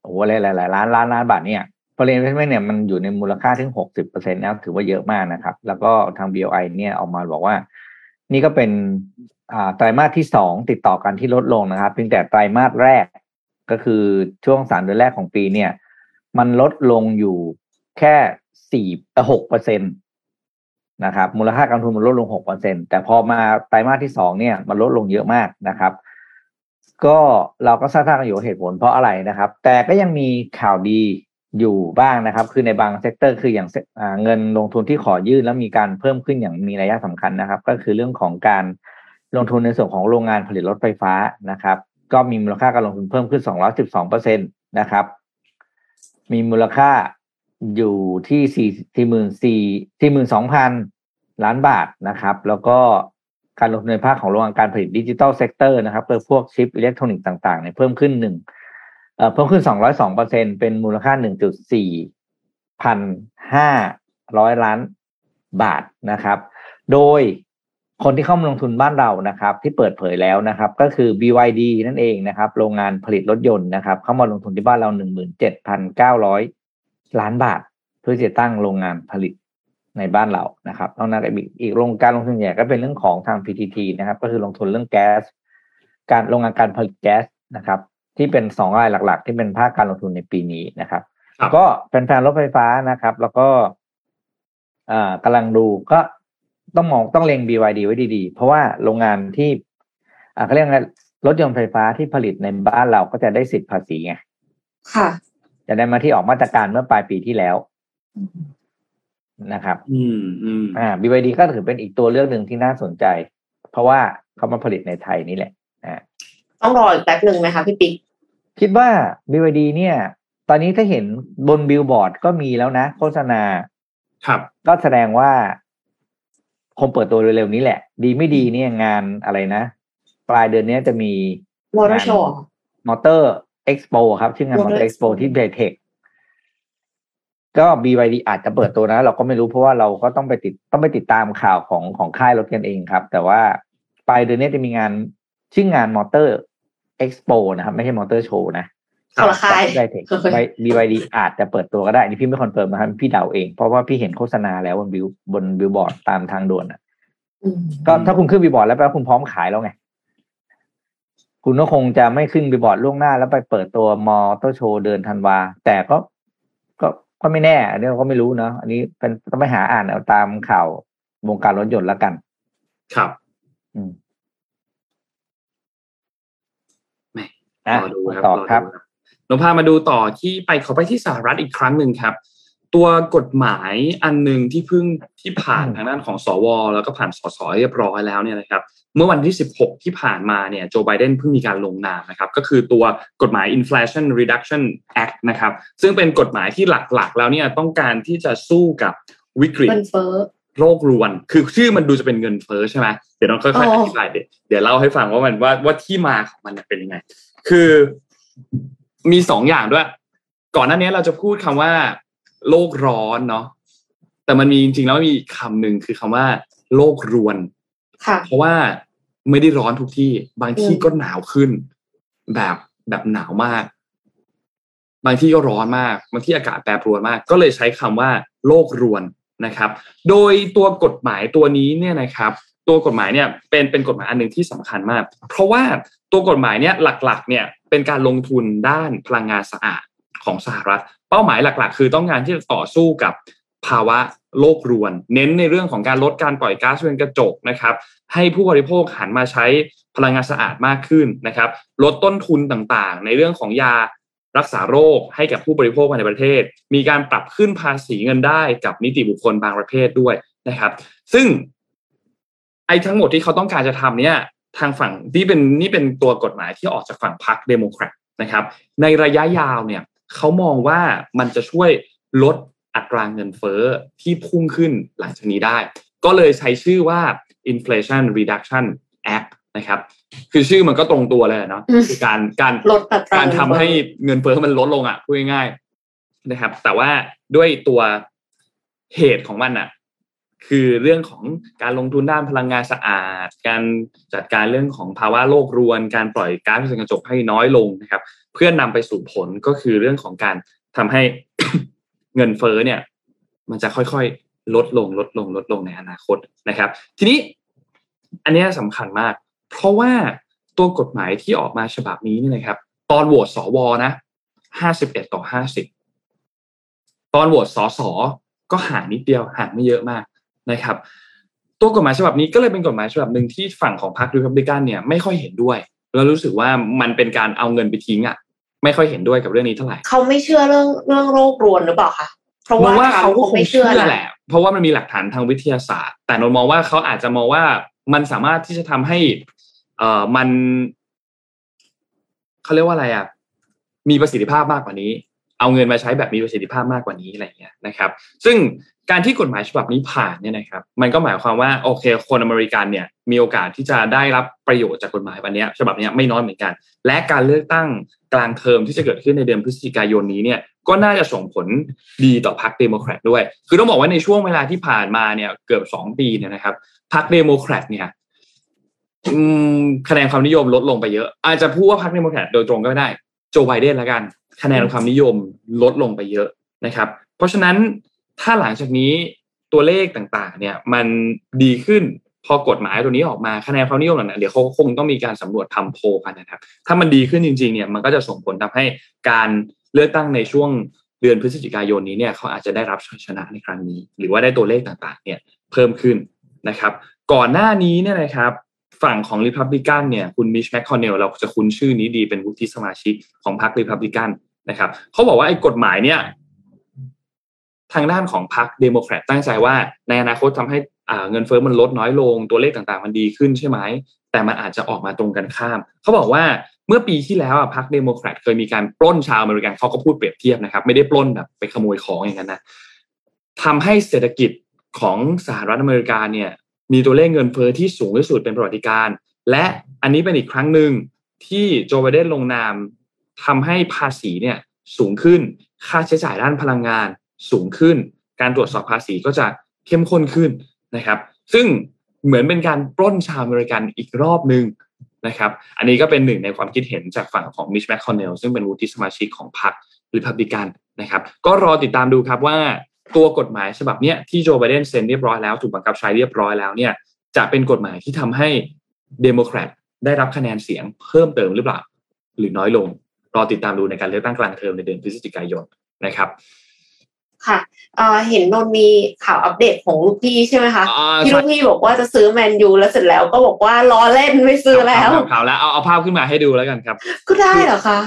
โอ้โหหลายหลายล้านล้านล้านบาทเนี่ย foreign investment เนี่ยมันอยู่ในมูลค่าถึงหกสิบเปอร์เซ็นต์แล้วถือว่าเยอะมากนะครับ แล้วก็ทาง BOI เนี่ยออกมาบอกว่า นี่ก็เป็นอ่าไตรมาสที่สองติดต่อกันที่ลดลงนะครับ เพียงแต่ไตรมาสแรกก็คือช่วงสามเดือนแรกของปีเนี่ย มันลดลงอยู่แค่สี่หกเปอร์เซ็นต์ นะครับมูลค่าการลงทุนมันลดลงหกเปอร์เซ็นต์แต่พอมาไตรมาสที่สองเนี่ยมันลดลงเยอะมากนะครับ ก็เราก็ทราบกันอยู่เหตุผลเพราะอะไรนะครับ แต่ก็ยังมีข่าวดีอยู่บ้างนะครับ คือในบาง sector คืออย่างเงินลงทุนที่ขอยื่นแล้วมีการเพิ่มขึ้นอย่างมีนัยสำคัญนะครับ ก็คือเรื่องของการลงทุนในส่วนของโรงงานผลิตรถไฟฟ้านะครับ ก็มีมูลค่าการลงทุนเพิ่มขึ้น 212เปอร์เซ็นต์นะครับ มีมูลค่า อยู่ที่สี่สี่หมื่นสี่สี่หมื่นสองพันล้านบาทนะครับ แล้วก็การลงทุนในภาคของโรงงานการผลิต digital sector นะครับเพื่อพวกชิปอิเล็กทรอนิกส์ต่างๆเนี่ยเพิ่มขึ้นหนึ่งเอ่อเพิ่มขึ้นสองร้อยสองเปอร์เซ็นต์เป็นมูลค่าหนึ่งจุดสี่พันห้าร้อยล้านบาทนะครับ โดยคนที่เข้ามาลงทุนบ้านเรานะครับ ที่เปิดเผยแล้วนะครับ ก็คือ BYD นั่นเองนะครับ โรงงานผลิตรถยนต์นะครับ เข้ามาลงทุนที่บ้านเราหนึ่งหมื่นเจ็ดพันเก้าร้อย ล้านบาท เพื่อจะตั้งโรงงานผลิตในบ้านเรานะครับนอกนั้นอีกอีกโรงการลงทุนใหญ่ก็เป็นเรื่องของทาง PTT นะครับ ก็คือลงทุนเรื่องแก๊ส การโรงงานการผลิตแก๊สนะครับ ที่เป็นสองรายหลัก ๆ ที่เป็นภาคการลงทุนในปีนี้นะครับครับก็แฟนๆรถไฟฟ้านะครับ แล้วก็อ่ากำลังดูก็ต้องมองต้องเล็ง BYD ไว้ดีๆ เพราะว่าโรงงานที่อ่าเขาเรียกไงรถยนต์ไฟฟ้าที่ผลิตในบ้านเราก็จะได้สิทธิภาษีไงค่ะ จะได้มาที่ออกมาตรการเมื่อปลายปีที่แล้วนะครับ อืมอืมอ่า BYD ก็ถือเป็นอีกตัวเลือกหนึ่งที่น่าสนใจ เพราะว่าเขามาผลิตในไทยนี่แหละอ่าต้องรออีกแป๊บหนึ่งไหมคะพี่ปิ๊กคิดว่า BYD เนี่ย ตอนนี้ถ้าเห็นบนบิลบอร์ดก็มีแล้วนะ โฆษณา ครับ ก็แสดงว่าคงเปิดตัวเร็วๆนี้แหละ ดีไม่ดีเนี่ยงานอะไรนะ ปลายเดือนนี้จะมีมอเตอร์โชว์มอเตอร์ เอ็กซ์โปครับชื่องานมอ Motor เตอร์เอ็กซ์โป Expo ที่เบเทคก็ BYD อาจจะเปิดตัวนะ เราก็ไม่รู้เพราะว่าเราก็ต้องไปติดต้องไปติดตามข่าวของของค่ายรถกันเองครับ แต่ว่าปลายเดือนนี้จะมีงานชื่องาน Motor Expo นะครับ ไม่ใช่มอเตอร์โชว์นะคนละค่ายไบเทค BYD อาจจะเปิดตัวก็ได้ นี่พี่ไม่ confirm นะครับพี่เดาเอง เพราะว่าพี่เห็นโฆษณาแล้วบนบิวบนบิลบอร์ดตามทางด่วนอะอืมก็ถ้าคุณขึ้นบิลบอร์ดแล้วแปลว่าคุณพร้อมขายแล้วไง คุณก็คงจะไม่ขึ้นบิลบอร์ดล่วงหน้า แล้วไปเปิดตัวมอเตอร์โชว์เดือนธันวา แต่ก็ก็ก็ไม่แน่อันนี้เราก็ไม่รู้เนาะอันนี้เป็นต้องไปหาอ่านเอาตามข่าววงการรถยนต์แล้วกัน ครับ อืมแหม่อะรอดูครับต่อครับรอดูเราพามาดูต่อที่ไปขอไปที่สหรัฐอีกครั้งหนึ่งครับ ตัวกฎหมายอันหนึ่งที่เพิ่งที่ผ่านอืมทางด้านของสว แล้วก็ผ่านสสเรียบร้อยแล้วเนี่ยนะครับ เมื่อวันที่ 16 ที่ผ่านมาเนี่ยโจไบเดนเพิ่งมีการลงนามนะครับ ก็คือตัวกฎหมาย Inflation Reduction Act นะครับ ซึ่งเป็นกฎหมายที่หลักๆ แล้วเนี่ยต้องการที่จะสู้กับวิกฤตเงินเฟ้อโรครวน คือชื่อมันดูจะเป็นเงินเฟ้อใช่ไหมเดี๋ยวน้องค่อยๆอ๋ออธิบายเดี๋ยวเดี๋ยวเล่าให้ฟังว่ามันว่าว่าที่มาของมันเนี่ยเป็นยังไง คือมีสองอย่างด้วย ก่อนหน้านี้เราจะพูดคำว่า โลกร้อนเนาะแต่มันมีจริงๆแล้วมีอีกคำหนึ่งคือคำว่า โลกรวนค่ะเพราะว่าไม่ได้ร้อนทุกที่ บางที่อืมก็หนาวขึ้น แบบแบบหนาวมาก บางที่ก็ร้อนมาก บางที่อากาศแปรปรวนมาก ก็เลยใช้คำว่า โลกรวนนะครับ โดยตัวกฎหมายตัวนี้เนี่ยนะครับ ตัวกฎหมายเนี่ยเป็นเป็นกฎหมายอันหนึ่งที่สำคัญมาก เพราะว่าตัวกฎหมายเนี่ยหลักๆ เนี่ยเป็นการลงทุนด้านพลังงานสะอาด ของสหรัฐ เป้าหมายหลักๆ คือต้องการที่จะต่อสู้กับภาวะโลกรวน เน้นในเรื่องของการลดการปล่อยก๊าซเรือนกระจกนะครับ ให้ผู้บริโภคหันมาใช้พลังงานสะอาดมากขึ้นนะครับ ลดต้นทุนต่างๆ ในเรื่องของยารักษาโรคให้กับผู้บริโภคภายในประเทศ มีการปรับขึ้นภาษีเงินได้กับนิติบุคคลบางประเภทด้วยนะครับ ซึ่งไอ้ทั้งหมดที่เขาต้องการจะทำเนี่ยทางฝั่งที่เป็นนี่เป็นตัวกฎหมายที่ออกจากฝั่งพรรคเดโมแครตนะครับ ในระยะยาวเนี่ย เขามองว่ามันจะช่วยลดอัตราเงินเฟ้อที่พุ่งขึ้นหลังจากนี้ได้ ก็เลยใช้ชื่อว่า Inflation Reduction Act นะครับ คือชื่อมันก็ตรงตัวเลยเนาะอืมคือการการลดอัตราการทำให้เงินเฟ้อมันลดลงอะพูดง่ายๆนะครับ แต่ว่าด้วยตัวเหตุของมันอะ คือเรื่องของการลงทุนด้านพลังงานสะอาด การจัดการเรื่องของภาวะโลกรวน การปล่อยก๊าซเรือนกระจกให้น้อยลงนะครับเพื่อนนำไปสู่ผลก็คือเรื่องของการทำให้เงินเฟ้อเนี่ย มันจะค่อยๆ ลดลงลดลงลดลงในอนาคตนะครับ ทีนี้อันนี้ยสำคัญมาก เพราะว่าตัวกฎหมายที่ออกมาฉบับนี้เนี่ยนะครับ ตอนโหวตสวนะห้าสิบเอ็ดต่อห้าสิบตอนโหวตสสก็ห่างนิดเดียวห่างไม่เยอะมากนะครับ ตัวกฎหมายฉบับนี้ก็เลยเป็นกฎหมายฉบับหนึ่งที่ฝั่งของพรรครีพับลิกันเนี่ยไม่ค่อยเห็นด้วย แล้วรู้สึกว่ามันเป็นการเอาเงินไปทิ้งอะ ไม่ค่อยเห็นด้วยกับเรื่องนี้เท่าไหร่เขาไม่เชื่อเรื่องเรื่องโรครวนหรือเปล่าคะเพราะมว่าองว่าทรัเขามป์ก็เขาคงไม่เชื่เชื่ออนะแหละ เพราะว่ามันมีหลักฐานทางวิทยาศาสตร์ แต่นนมองว่าเขาอาจจะมองว่ามันสามารถที่จะทำให้ เอ่อมันเขาเรียกว่าอะไรอะมีประสิทธิภาพมากกว่านี้ เอาเงินมาใช้แบบมีประสิทธิภาพมากกว่านี้อะไรอย่างเงี้ยนะครับ ซึ่ง การที่กฎหมายฉบับนี้ผ่านเนี่ยนะครับ มันก็หมายความว่าโอเค คนอเมริกันเนี่ยมีโอกาสที่จะได้รับประโยชน์จากกฎหมายวันนี้ฉบับนี้ไม่น้อยเหมือนกัน และการเลือกตั้งกลางเทอมที่จะเกิดขึ้นในเดือนพฤศจิกายนนี้เนี่ยก็น่าจะส่งผลดีต่อพรรคเดโมแครตด้วย คือต้องบอกว่าในช่วงเวลาที่ผ่านมาเนี่ยเกือบสองปีเนี่ยนะครับพรรคเดโมแครตเนี่ยคะแนนความนิยมลดลงไปเยอะ อาจจะพูดว่าพรรคเดโมแครตโดยตรงก็ไม่ได้โจไบเดนละกัน คะแนนความนิยมลดลงไปเยอะนะครับ เพราะฉะนั้น ถ้าหลังจากนี้ตัวเลขต่างๆ เนี่ยมันดีขึ้นพอกฎหมายตัวนี้ออกมาคะแนนความนิยมเหล่านั้นเดี๋ยวเขาคงต้องมีการสำรวจทำโพลกันนะครับ ถ้ามันดีขึ้นจริงๆเนี่ยมันก็จะส่งผลทำให้การเลือกตั้งในช่วงเดือนพฤศจิกายนนี้เนี่ยเขาอาจจะได้รับชัยชนะในครั้งนี้ หรือว่าได้ตัวเลขต่างๆ เนี่ยเพิ่มขึ้นนะครับ ก่อนหน้านี้เนี่ยนะครับฝั่งของริพับลิกันเนี่ยคุณมิชแมคคอนเนลเราจะคุ้นชื่อนี้ดีเป็นวุฒิสมาชิกของพรรคริพับลิกันนะครับเขาบอกว่าไอ้กฎหมายเนี่ย ทางด้านของพรรคเดโมแครตตั้งใจว่า ในอนาคตทำให้อ่าเงินเฟ้อมันลดน้อยลงตัวเลขต่างๆ มันดีขึ้นใช่ไหม แต่มันอาจจะออกมาตรงกันข้าม เขาบอกว่าเมื่อปีที่แล้วอะพรรคเดโมแครตเคยมีการปล้นชาวอเมริกันเขาก็พูดเปรียบเทียบนะครับ ไม่ได้ปล้นแบบไปขโมยของอย่างนั้นนะทำให้เศรษฐกิจของสหรัฐอเมริกาเนี่ยมีตัวเลขเงินเฟ้อที่สูงที่สุดเป็นประวัติการณ์ และอันนี้เป็นอีกครั้งหนึ่งที่โจไบเดนลงนามทำให้ภาษีเนี่ยสูงขึ้นค่าใช้จ่ายด้านพลังงาน สูงขึ้น การตรวจสอบภาษีก็จะเข้มข้นขึ้นนะครับ ซึ่งเหมือนเป็นการปล้นชาวอเมริกันอีกรอบหนึ่งนะครับ อันนี้ก็เป็นหนึ่งในความคิดเห็นจากฝั่งของมิชแมคคอนเนลซึ่งเป็นวุฒิสมาชิกของพรรคริพับลิกันนะครับ ก็รอติดตามดูครับว่าตัวกฎหมายฉบับนี้ที่โจไบเดนเซ็นเรียบร้อยแล้ว ถูกบังคับใช้เรียบร้อยแล้วเนี่ยจะเป็นกฎหมายที่ทำให้เดโมแครตได้รับคะแนนเสียงเพิ่มเติมหรือเปล่า หรือน้อยลง รอติดตามดูในการเลือกตั้งกลางเทอมในเดือนพฤศจิกายนนะครับ ค่ะเห็นนนมีข่าวอัปเดตของลูกพี่ใช่ไหมคะที่ลูกพี่บอกว่าจะซื้อแมนยูแล้วเสร็จแล้วก็บอกว่าล้อเล่นไม่ซื้อแล้วข่าวแล้วเอาเอาภาพขึ้นมาให้ดูแล้วกันครับ ก็ได้เหรอคะ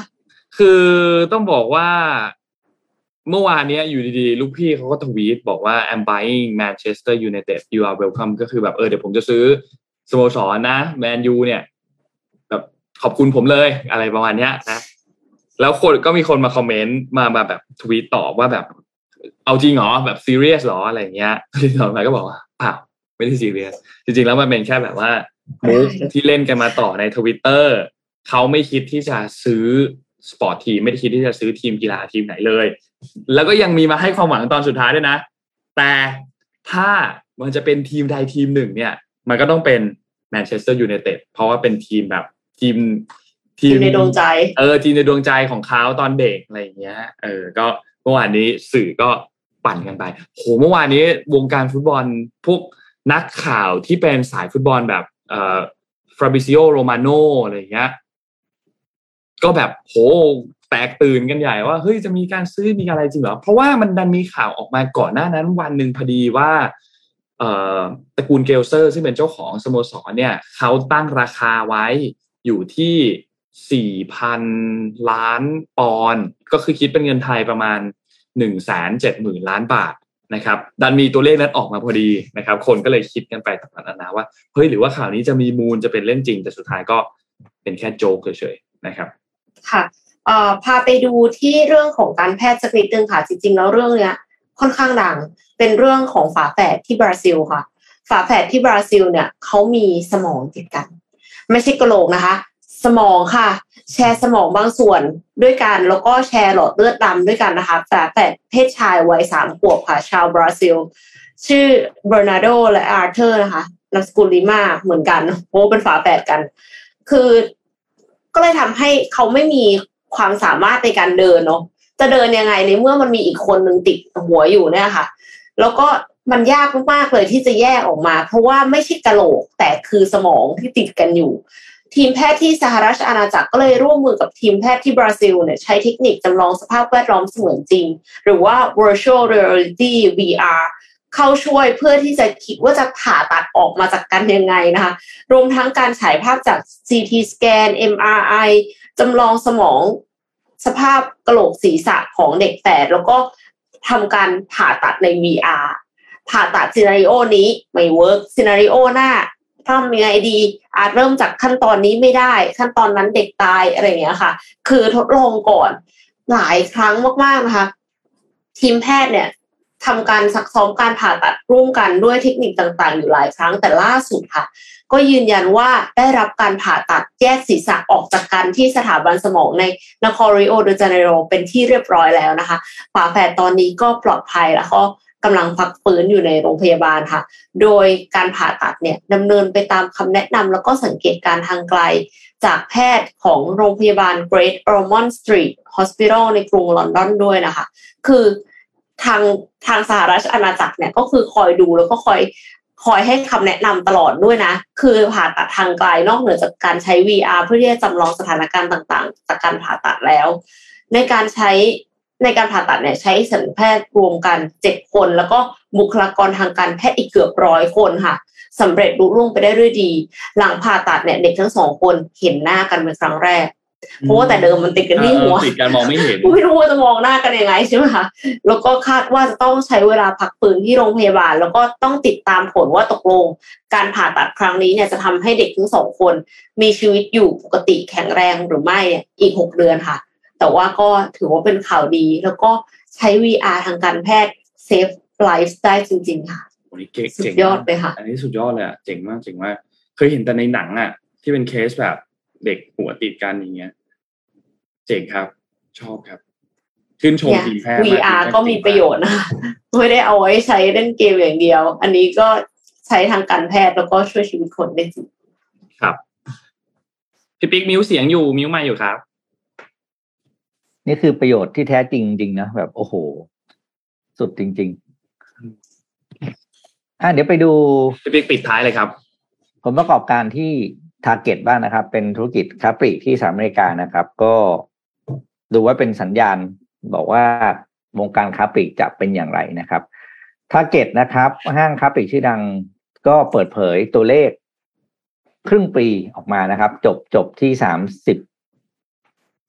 คือต้องบอกว่าเมื่อวานนี้อยู่ดีๆ ลูกพี่เขาก็ทวีตบอกว่า I'm buying Manchester United you are welcome ก็คือแบบเออเดี๋ยวผมจะซื้อสโมสรนะแมนยูเนี่ย แบบขอบคุณผมเลยอะไรประมาณเนี้ยนะแล้วคนก็มีคนมาคอมเมนต์มามาแบบทวีตตอบว่าแบบ เอาจริงเหรอแบบซีเรียสหรออะไรเงี้ยที่ตอบมาก็บอกว่าเปล่าไม่ได้ซีเรียสจริงๆ แล้วมันเป็นแค่แบบว่ามุกที่เล่นกันมาต่อในทวิตเตอร์เขาไม่คิดที่จะซื้อ sport team ไม่ได้คิดที่จะซื้อทีมกีฬาทีมไหนเลย แล้วก็ยังมีมาให้ความหวังตอนสุดท้ายด้วยนะ แต่ถ้ามันจะเป็นทีมใดทีมหนึ่งเนี่ย มันก็ต้องเป็นแมนเชสเตอร์ยูไนเต็ดเพราะว่าเป็นทีมแบบทีมทีมในดวงใจ เออทีมในดวงใจของเขาตอนเด็กอะไรอย่างเงี้ย เออ ก็ เมื่อวานนี้สื่อก็ปั่นกันไปโหเมื่อวานนี้วงการฟุตบอลพวกนักข่าวที่เป็นสายฟุตบอลแบบเอ่อฟราบิซิโอโรมาโนอะไรอย่างเงี้ยก็แบบโหแตกตื่นกันใหญ่ว่าเฮ้ยจะมีการซื้อมีอะไรจริงเหรอเพราะว่ามันดันมีข่าวออกมาก่อนหน้านั้น วันหนึ่งพอดีว่าตระกูลเกลเซอร์ ซึ่งเป็นเจ้าของสโมสรเนี่ยเขาตั้งราคาไว้อยู่ที่ 4,000 ล้านปอนด์ ก็คือคิดเป็นเงินไทยประมาณ1 7 0 0 0 0 ล้านบาทนะครับดันมีตัวเลขนั้นออกมาพอดีนะครับ คนก็เลยคิดกันไปต่างๆนานาว่าเฮ้ยหรือว่าข่าวนี้จะมีมูลจะเป็นเล่นจริง แต่สุดท้ายก็เป็นแค่โจกเฉยๆนะครับ ค่ะพาไปดูที่เรื่องของการแพทย์สักนิดนึงค่ะจริงๆแล้วเรื่องเนี้ยค่อนข้างดังเป็นเรื่องของฝาแฝดที่บราซิลค่ะ ฝาแฝดที่บราซิลเนี่ยเขามีสมองติดกัน ไม่ใช่กระโหลกนะคะ สมองค่ะ แชร์สมองบางส่วนด้วยกัน แล้วก็แชร์หลอดเลือดดำด้วยกันนะคะฝาแฝดเพศชายวัยสามขวบค่ะ ชาวบราซิล ชื่อเบอร์นาโดและอาร์เธอร์นะคะนามสกุลลิมาเหมือนกันโอ้เป็นฝาแฝดกัน คือก็เลยทำให้เขาไม่มีความสามารถในการเดินเนาะจะเดินยังไงในเมื่อมันมีอีกคนหนึ่งติดหัวอยู่เนี่ยค่ะ แล้วก็มันยากมากๆเลยที่จะแยกออกมา เพราะว่าไม่ใช่กระโหลกแต่คือสมองที่ติดกันอยู่ ทีมแพทย์ที่สหรัฐอาณาจักรก็เลยร่วมมือกับทีมแพทย์ที่บราซิลเนี่ยใช้เทคนิคจำลองสภาพแวดล้อมเสมือนจริง หรือว่า virtual reality VR เข้าช่วยเพื่อที่จะคิดว่าจะผ่าตัดออกมาจากกันยังไงนะคะ รวมทั้งการฉายภาพจาก CT scan MRI จำลองสมองสภาพกระโหลกศีรษะของเด็กแฝดแล้วก็ทำการผ่าตัดใน VR ผ่าตัด scenario นี้ไม่ work scenario หน้า ทำยังไงดี อาจเริ่มจากขั้นตอนนี้ไม่ได้ ขั้นตอนนั้นเด็กตายอะไรอย่างเงี้ยค่ะ คือทดลองก่อนหลายครั้งมากๆนะคะ ทีมแพทย์เนี่ยทำการซักซ้อมการผ่าตัดร่วมกันด้วยเทคนิคต่างๆ อยู่หลายครั้งแต่ล่าสุดค่ะ ก็ยืนยันว่าได้รับการผ่าตัดแยกศีรษะออกจากกันที่สถาบันสมองในนครริโอเดจาเนโรเป็นที่เรียบร้อยแล้วนะคะฝาแฝดตอนนี้ก็ปลอดภัยแล้วก็ กำลังพักฟื้นอยู่ในโรงพยาบาลค่ะ โดยการผ่าตัดเนี่ยดำเนินไปตามคำแนะนำแล้วก็สังเกตการทางไกล จากแพทย์ของโรงพยาบาล Great Ormond Street Hospital ในกรุงลอนดอนด้วยนะคะ คือทางทางสหรัฐอาณาจักรเนี่ยก็คือคอยดูแล้วก็คอยคอยให้คำแนะนำตลอดด้วยนะ คือผ่าตัดทางไกลนอกเหนือจากการใช้ VR เพื่อที่จะจำลองสถานการณ์ต่างๆ จากการผ่าตัดแล้ว ในการใช้ ในการผ่าตัดเนี่ยใช้สัญแพทย์รวมกันเจ็ดคน แล้วก็บุคลากรทางการแพทย์อีกเกือบร้อยคนค่ะสำเร็จลุล่วงไปได้ด้วยดี หลังผ่าตัดเนี่ยเด็กทั้งสองคนเห็นหน้ากันเป็นครั้งแรกเพราะว่าแต่เดิมมันติดกันที่หัวติดกันมองไม่เห็นไม่รู้ว่าจะมองหน้ากันยังไงใช่ไหมคะแล้วก็คาดว่าจะต้องใช้เวลาพักฟื้นที่โรงพยาบาล แล้วก็ต้องติดตามผลว่าตกลง การผ่าตัดครั้งนี้เนี่ยจะทำให้เด็กทั้งสองคน มีชีวิตอยู่ปกติแข็งแรงหรือไม่อีกหกเดือนค่ะ แต่ว่าก็ถือว่าเป็นข่าวดี แล้วก็ใช้ VR ทางการแพทย์ save life ได้จริง ๆ ค่ะโอ้นี่เก่งสุดเจ๋งยอดเลยค่ะ อันนี้สุดยอดเลยอะเจ๋งมากเจ๋งมาก เคยเห็นแต่ในหนังอะที่เป็นเคสแบบเด็กหัวติดกันอย่างเงี้ย เจ๋งครับ ชอบครับชื่นชมเนี่ยทีมแพทย์มาก VR ทีแพทก็มีประโยชน์นะคะไม่ได้เอาไว้ใช้เล่นเกมอย่างเดียว อันนี้ก็ใช้ทางการแพทย์แล้วก็ช่วยชีวิตคนได้จริงครับพี่ปิ๊กมิวเสียงอยู่มิวไม่อยู่ครับ นี่คือประโยชน์ที่แท้จริงจริงนะแบบโอ้โห สุดจริง ๆ อะเดี๋ยวไปดูพี่ปิ๊กปิดท้ายเลยครับ ผลประกอบการที่ทาร์เก็ตบ้างนะครับ เป็นธุรกิจค้าปลีกที่สหรัฐอเมริกานะครับ ก็ดูว่าเป็นสัญญาณบอกว่าวงการค้าปลีกจะเป็นอย่างไรนะครับทาร์เก็ตนะครับ ห้างค้าปลีกชื่อดังก็เปิดเผยตัวเลขครึ่งปีออกมานะครับ จบจบที่สามสิบ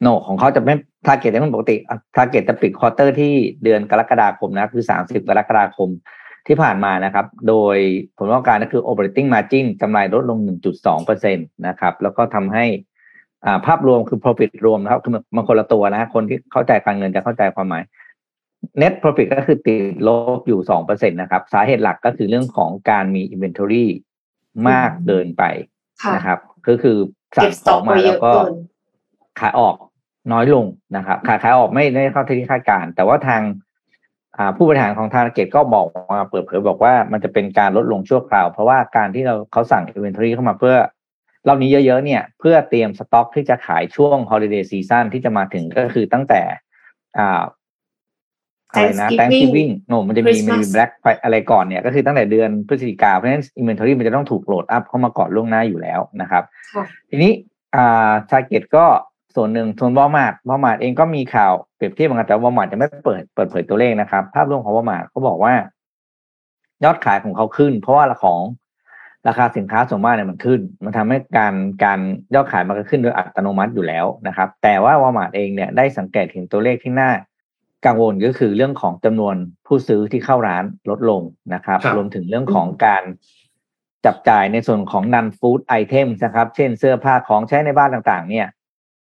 โนของเขาจะไม่ทาร์เก็ตเป็นปกติทาร์เก็ตจะปิด quarter ที่เดือนกรกฎาคมนะคือสามสิบกรกฎาคมที่ผ่านมานะครับ โดยผลประกอบการก็คือ operating margin กำไรลดลง 1.2%นะครับ แล้วก็ทำให้อ่าภาพรวมคือ profit รวมนะครับ คือมันคนละตัวนะคนที่เข้าใจการเงินจะเข้าใจความหมาย net profit ก็คือติดลบอยู่ 2%นะครับ สาเหตุหลักก็คือเรื่องของการมี inventory มากเกินไปค่ะนะครับ ก็คือสั่เก็งบสขต็อองกมาไว้เยแล้วอะก็เกินขายออก น้อยลงนะครับขายขายออกไม่ได้เข้าที่คาดการณ์แต่ว่าทางอ่าผู้บริหารของทาร์เก็ตก็บอกมาเปิดเผยบอกว่ามันจะเป็นการลดลงชั่วคราว เพราะว่าการที่เราเขาสั่ง inventory เข้ามาเพื่อรอบนี้เยอะๆเนี่ย เพื่อเตรียมสต็อกที่จะขายช่วง holiday season ที่จะมาถึงก็คือตั้งแต่อ่าอะไรนะ Thanksgiving Thanksgiving โนมันจะมีมันมี Christmas Black Friday อะไรก่อนเนี่ยก็คือตั้งแต่เดือนพฤศจิกาเพราะฉะนั้น inventory มันจะต้องถูก load up เข้ามาก่อนล่วงหน้าอยู่แล้วนะครับค่ะทีนี้อ่าทาร์เก็ตก็ ส่วนหนึ่งส่วนวอลมาร์ทวอลมาร์ทเองก็มีข่าวเปรียบเทียบกันแต่วอลมาร์ทจะไม่เปิดเปิดเผยตัวเลขนะครับ ภาพรวมของวอลมาร์ทเขาบอกว่า ยอดขายของเขาขึ้น เพราะว่าของราคาสินค้าส่วนมากเนี่ยมันขึ้น มันทำให้การการยอดขายมันก็ขึ้นโดยอัตโนมัติอยู่แล้วนะครับ แต่ว่าวอลมาร์ทเองเนี่ยได้สังเกตเห็นตัวเลขที่น่ากังวลก็คือเรื่องของจำนวนผู้ซื้อที่เข้าร้านลดลงนะครับครับ รวมถึงเรื่องของการจับจ่ายในส่วนของ non-food item นะครับ เช่นเสื้อผ้าของใช้ในบ้านต่างๆ เนี่ย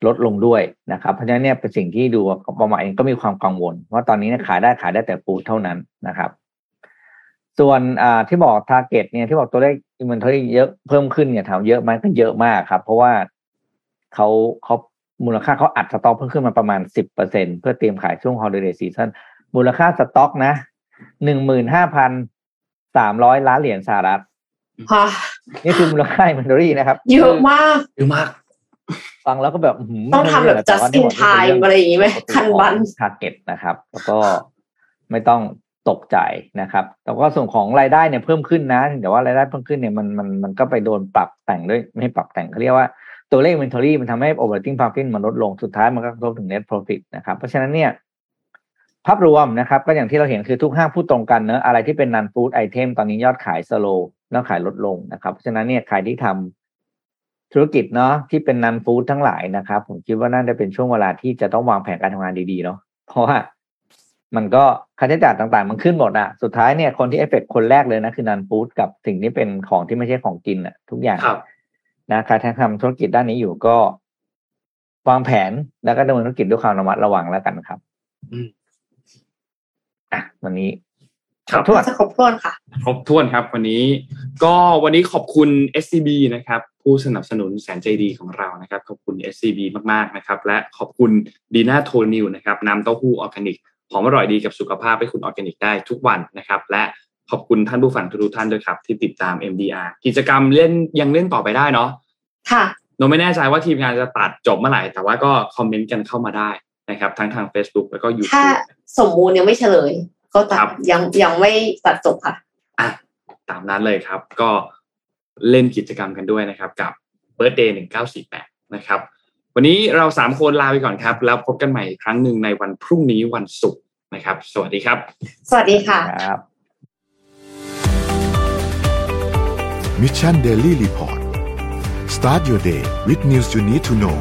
ลดลงด้วยนะครับ เพราะฉะนั้นเนี่ยเป็นสิ่งที่ดูวอลมาร์ทเองก็มีความกังวลว่าตอนนี้เนี่ยขายได้ขายได้แต่ food เท่านั้นนะครับ ส่วนอ่าที่บอกทาร์เก็ตเนี่ยที่บอกตัวเลข inventory เยอะเพิ่มขึ้นเนี่ยถามเยอะไหมก็เยอะมากครับ เพราะว่าเขาเขามูลค่าเขาอัดสต็อกเพิ่มขึ้นมาประมาณสิบเปอร์เซ็นเพื่อเตรียมขายช่วง holiday season มูลค่าสต็อกนะหนึ่งหมื่นห้าพันสามร้อยล้านเหรียญสหรัฐค่ะนี่คือมูลค่า inventory นะครับ เยอะมากเยอะมาก ฟังแล้วก็แบบหืต้องทำแบบ just in time อะไรอย่างงี้ไหมคันบันทาร์เก็ตนะครับ แล้วก็ไม่ต้องตกใจนะครับ แต่ว่าส่วนของรายได้เนี่ยเพิ่มขึ้นนะแต่ว่ารายได้เพิ่มขึ้นเนี่ยมันมันมันก็ไปโดนปรับแต่งด้วยไม่ให้ปรับแต่งเขาเรียกว่าตัวเลข inventory มันทำให้ operating profit มันลดลงสุดท้ายมันก็กระทบถึง net profit นะครับ เพราะฉะนั้นเนี่ยภาพรวมนะครับ ก็อย่างที่เราเห็นคือทุกห้างพูดตรงกันเนอะอะไรที่เป็น non food item ตอนนี้ยอดขาย slow ยอดขายลดลงนะครับ เพราะฉะนั้นเนี่ยใครที่ทำ ธุรกิจเนาะที่เป็น non food ทั้งหลายนะครับ ผมคิดว่าน่าจะเป็นช่วงเวลาที่จะต้องวางแผนการทำงานดีๆเนาะเพราะว่ามันก็ค่าใช้จ่ายต่างๆ มันขึ้นหมดอะสุดท้ายเนี่ยคนที่เอฟเฟกคนแรกเลยนะคือ non food กับสิ่งที่เป็นของที่ไม่ใช่ของกินอะทุกอย่างครับนะใครที่ทำธุรกิจด้านนี้อยู่ก็ วางแผนแล้วก็ดำเนินธุรกิจด้วยความระมัดระวังแล้วกันครับอืมอะวันนี้ ครับขอโทษจะครบถ้วนค่ะ ครบถ้วนครับวันนี้ ก็วันนี้ขอบคุณ SCB นะครับ ผู้สนับสนุนแสนใจดีของเรานะครับ ขอบคุณ SCB มากๆนะครับ และขอบคุณดีน่าโทนิวนะครับน้ำเต้าหู้ออร์แกนิกหอมอร่อยดีกับสุขภาพให้คุณออร์แกนิกได้ทุกวันนะครับ และขอบคุณท่านผู้ฟังทุกๆท่านด้วยครับ ที่ติดตาม MDR กิจกรรมเล่นยังเล่นต่อไปได้เนาะค่ะโนไม่แน่ใจว่าทีมงานจะตัดจบเมื่อไหร่ แต่ว่าก็คอมเมนต์กันเข้ามาได้นะครับ ทั้งทาง Facebook แล้วก็ถ้า YouTube สมมูลยังไม่เฉลย ก็ตัดครับยังยังไม่ตัดจบค่ะอะตามนั้นเลยครับ ก็เล่นกิจกรรมกันด้วยนะครับ กับ Birthday 1948 นะครับ วันนี้เราสามคนลาไปก่อนครับ แล้วพบกันใหม่อีกครั้งหนึ่งในวันพรุ่งนี้วันศุกร์นะครับ สวัสดีครับ สวัสดีค่ะครับ Mission Daily Report start your day with news you need to know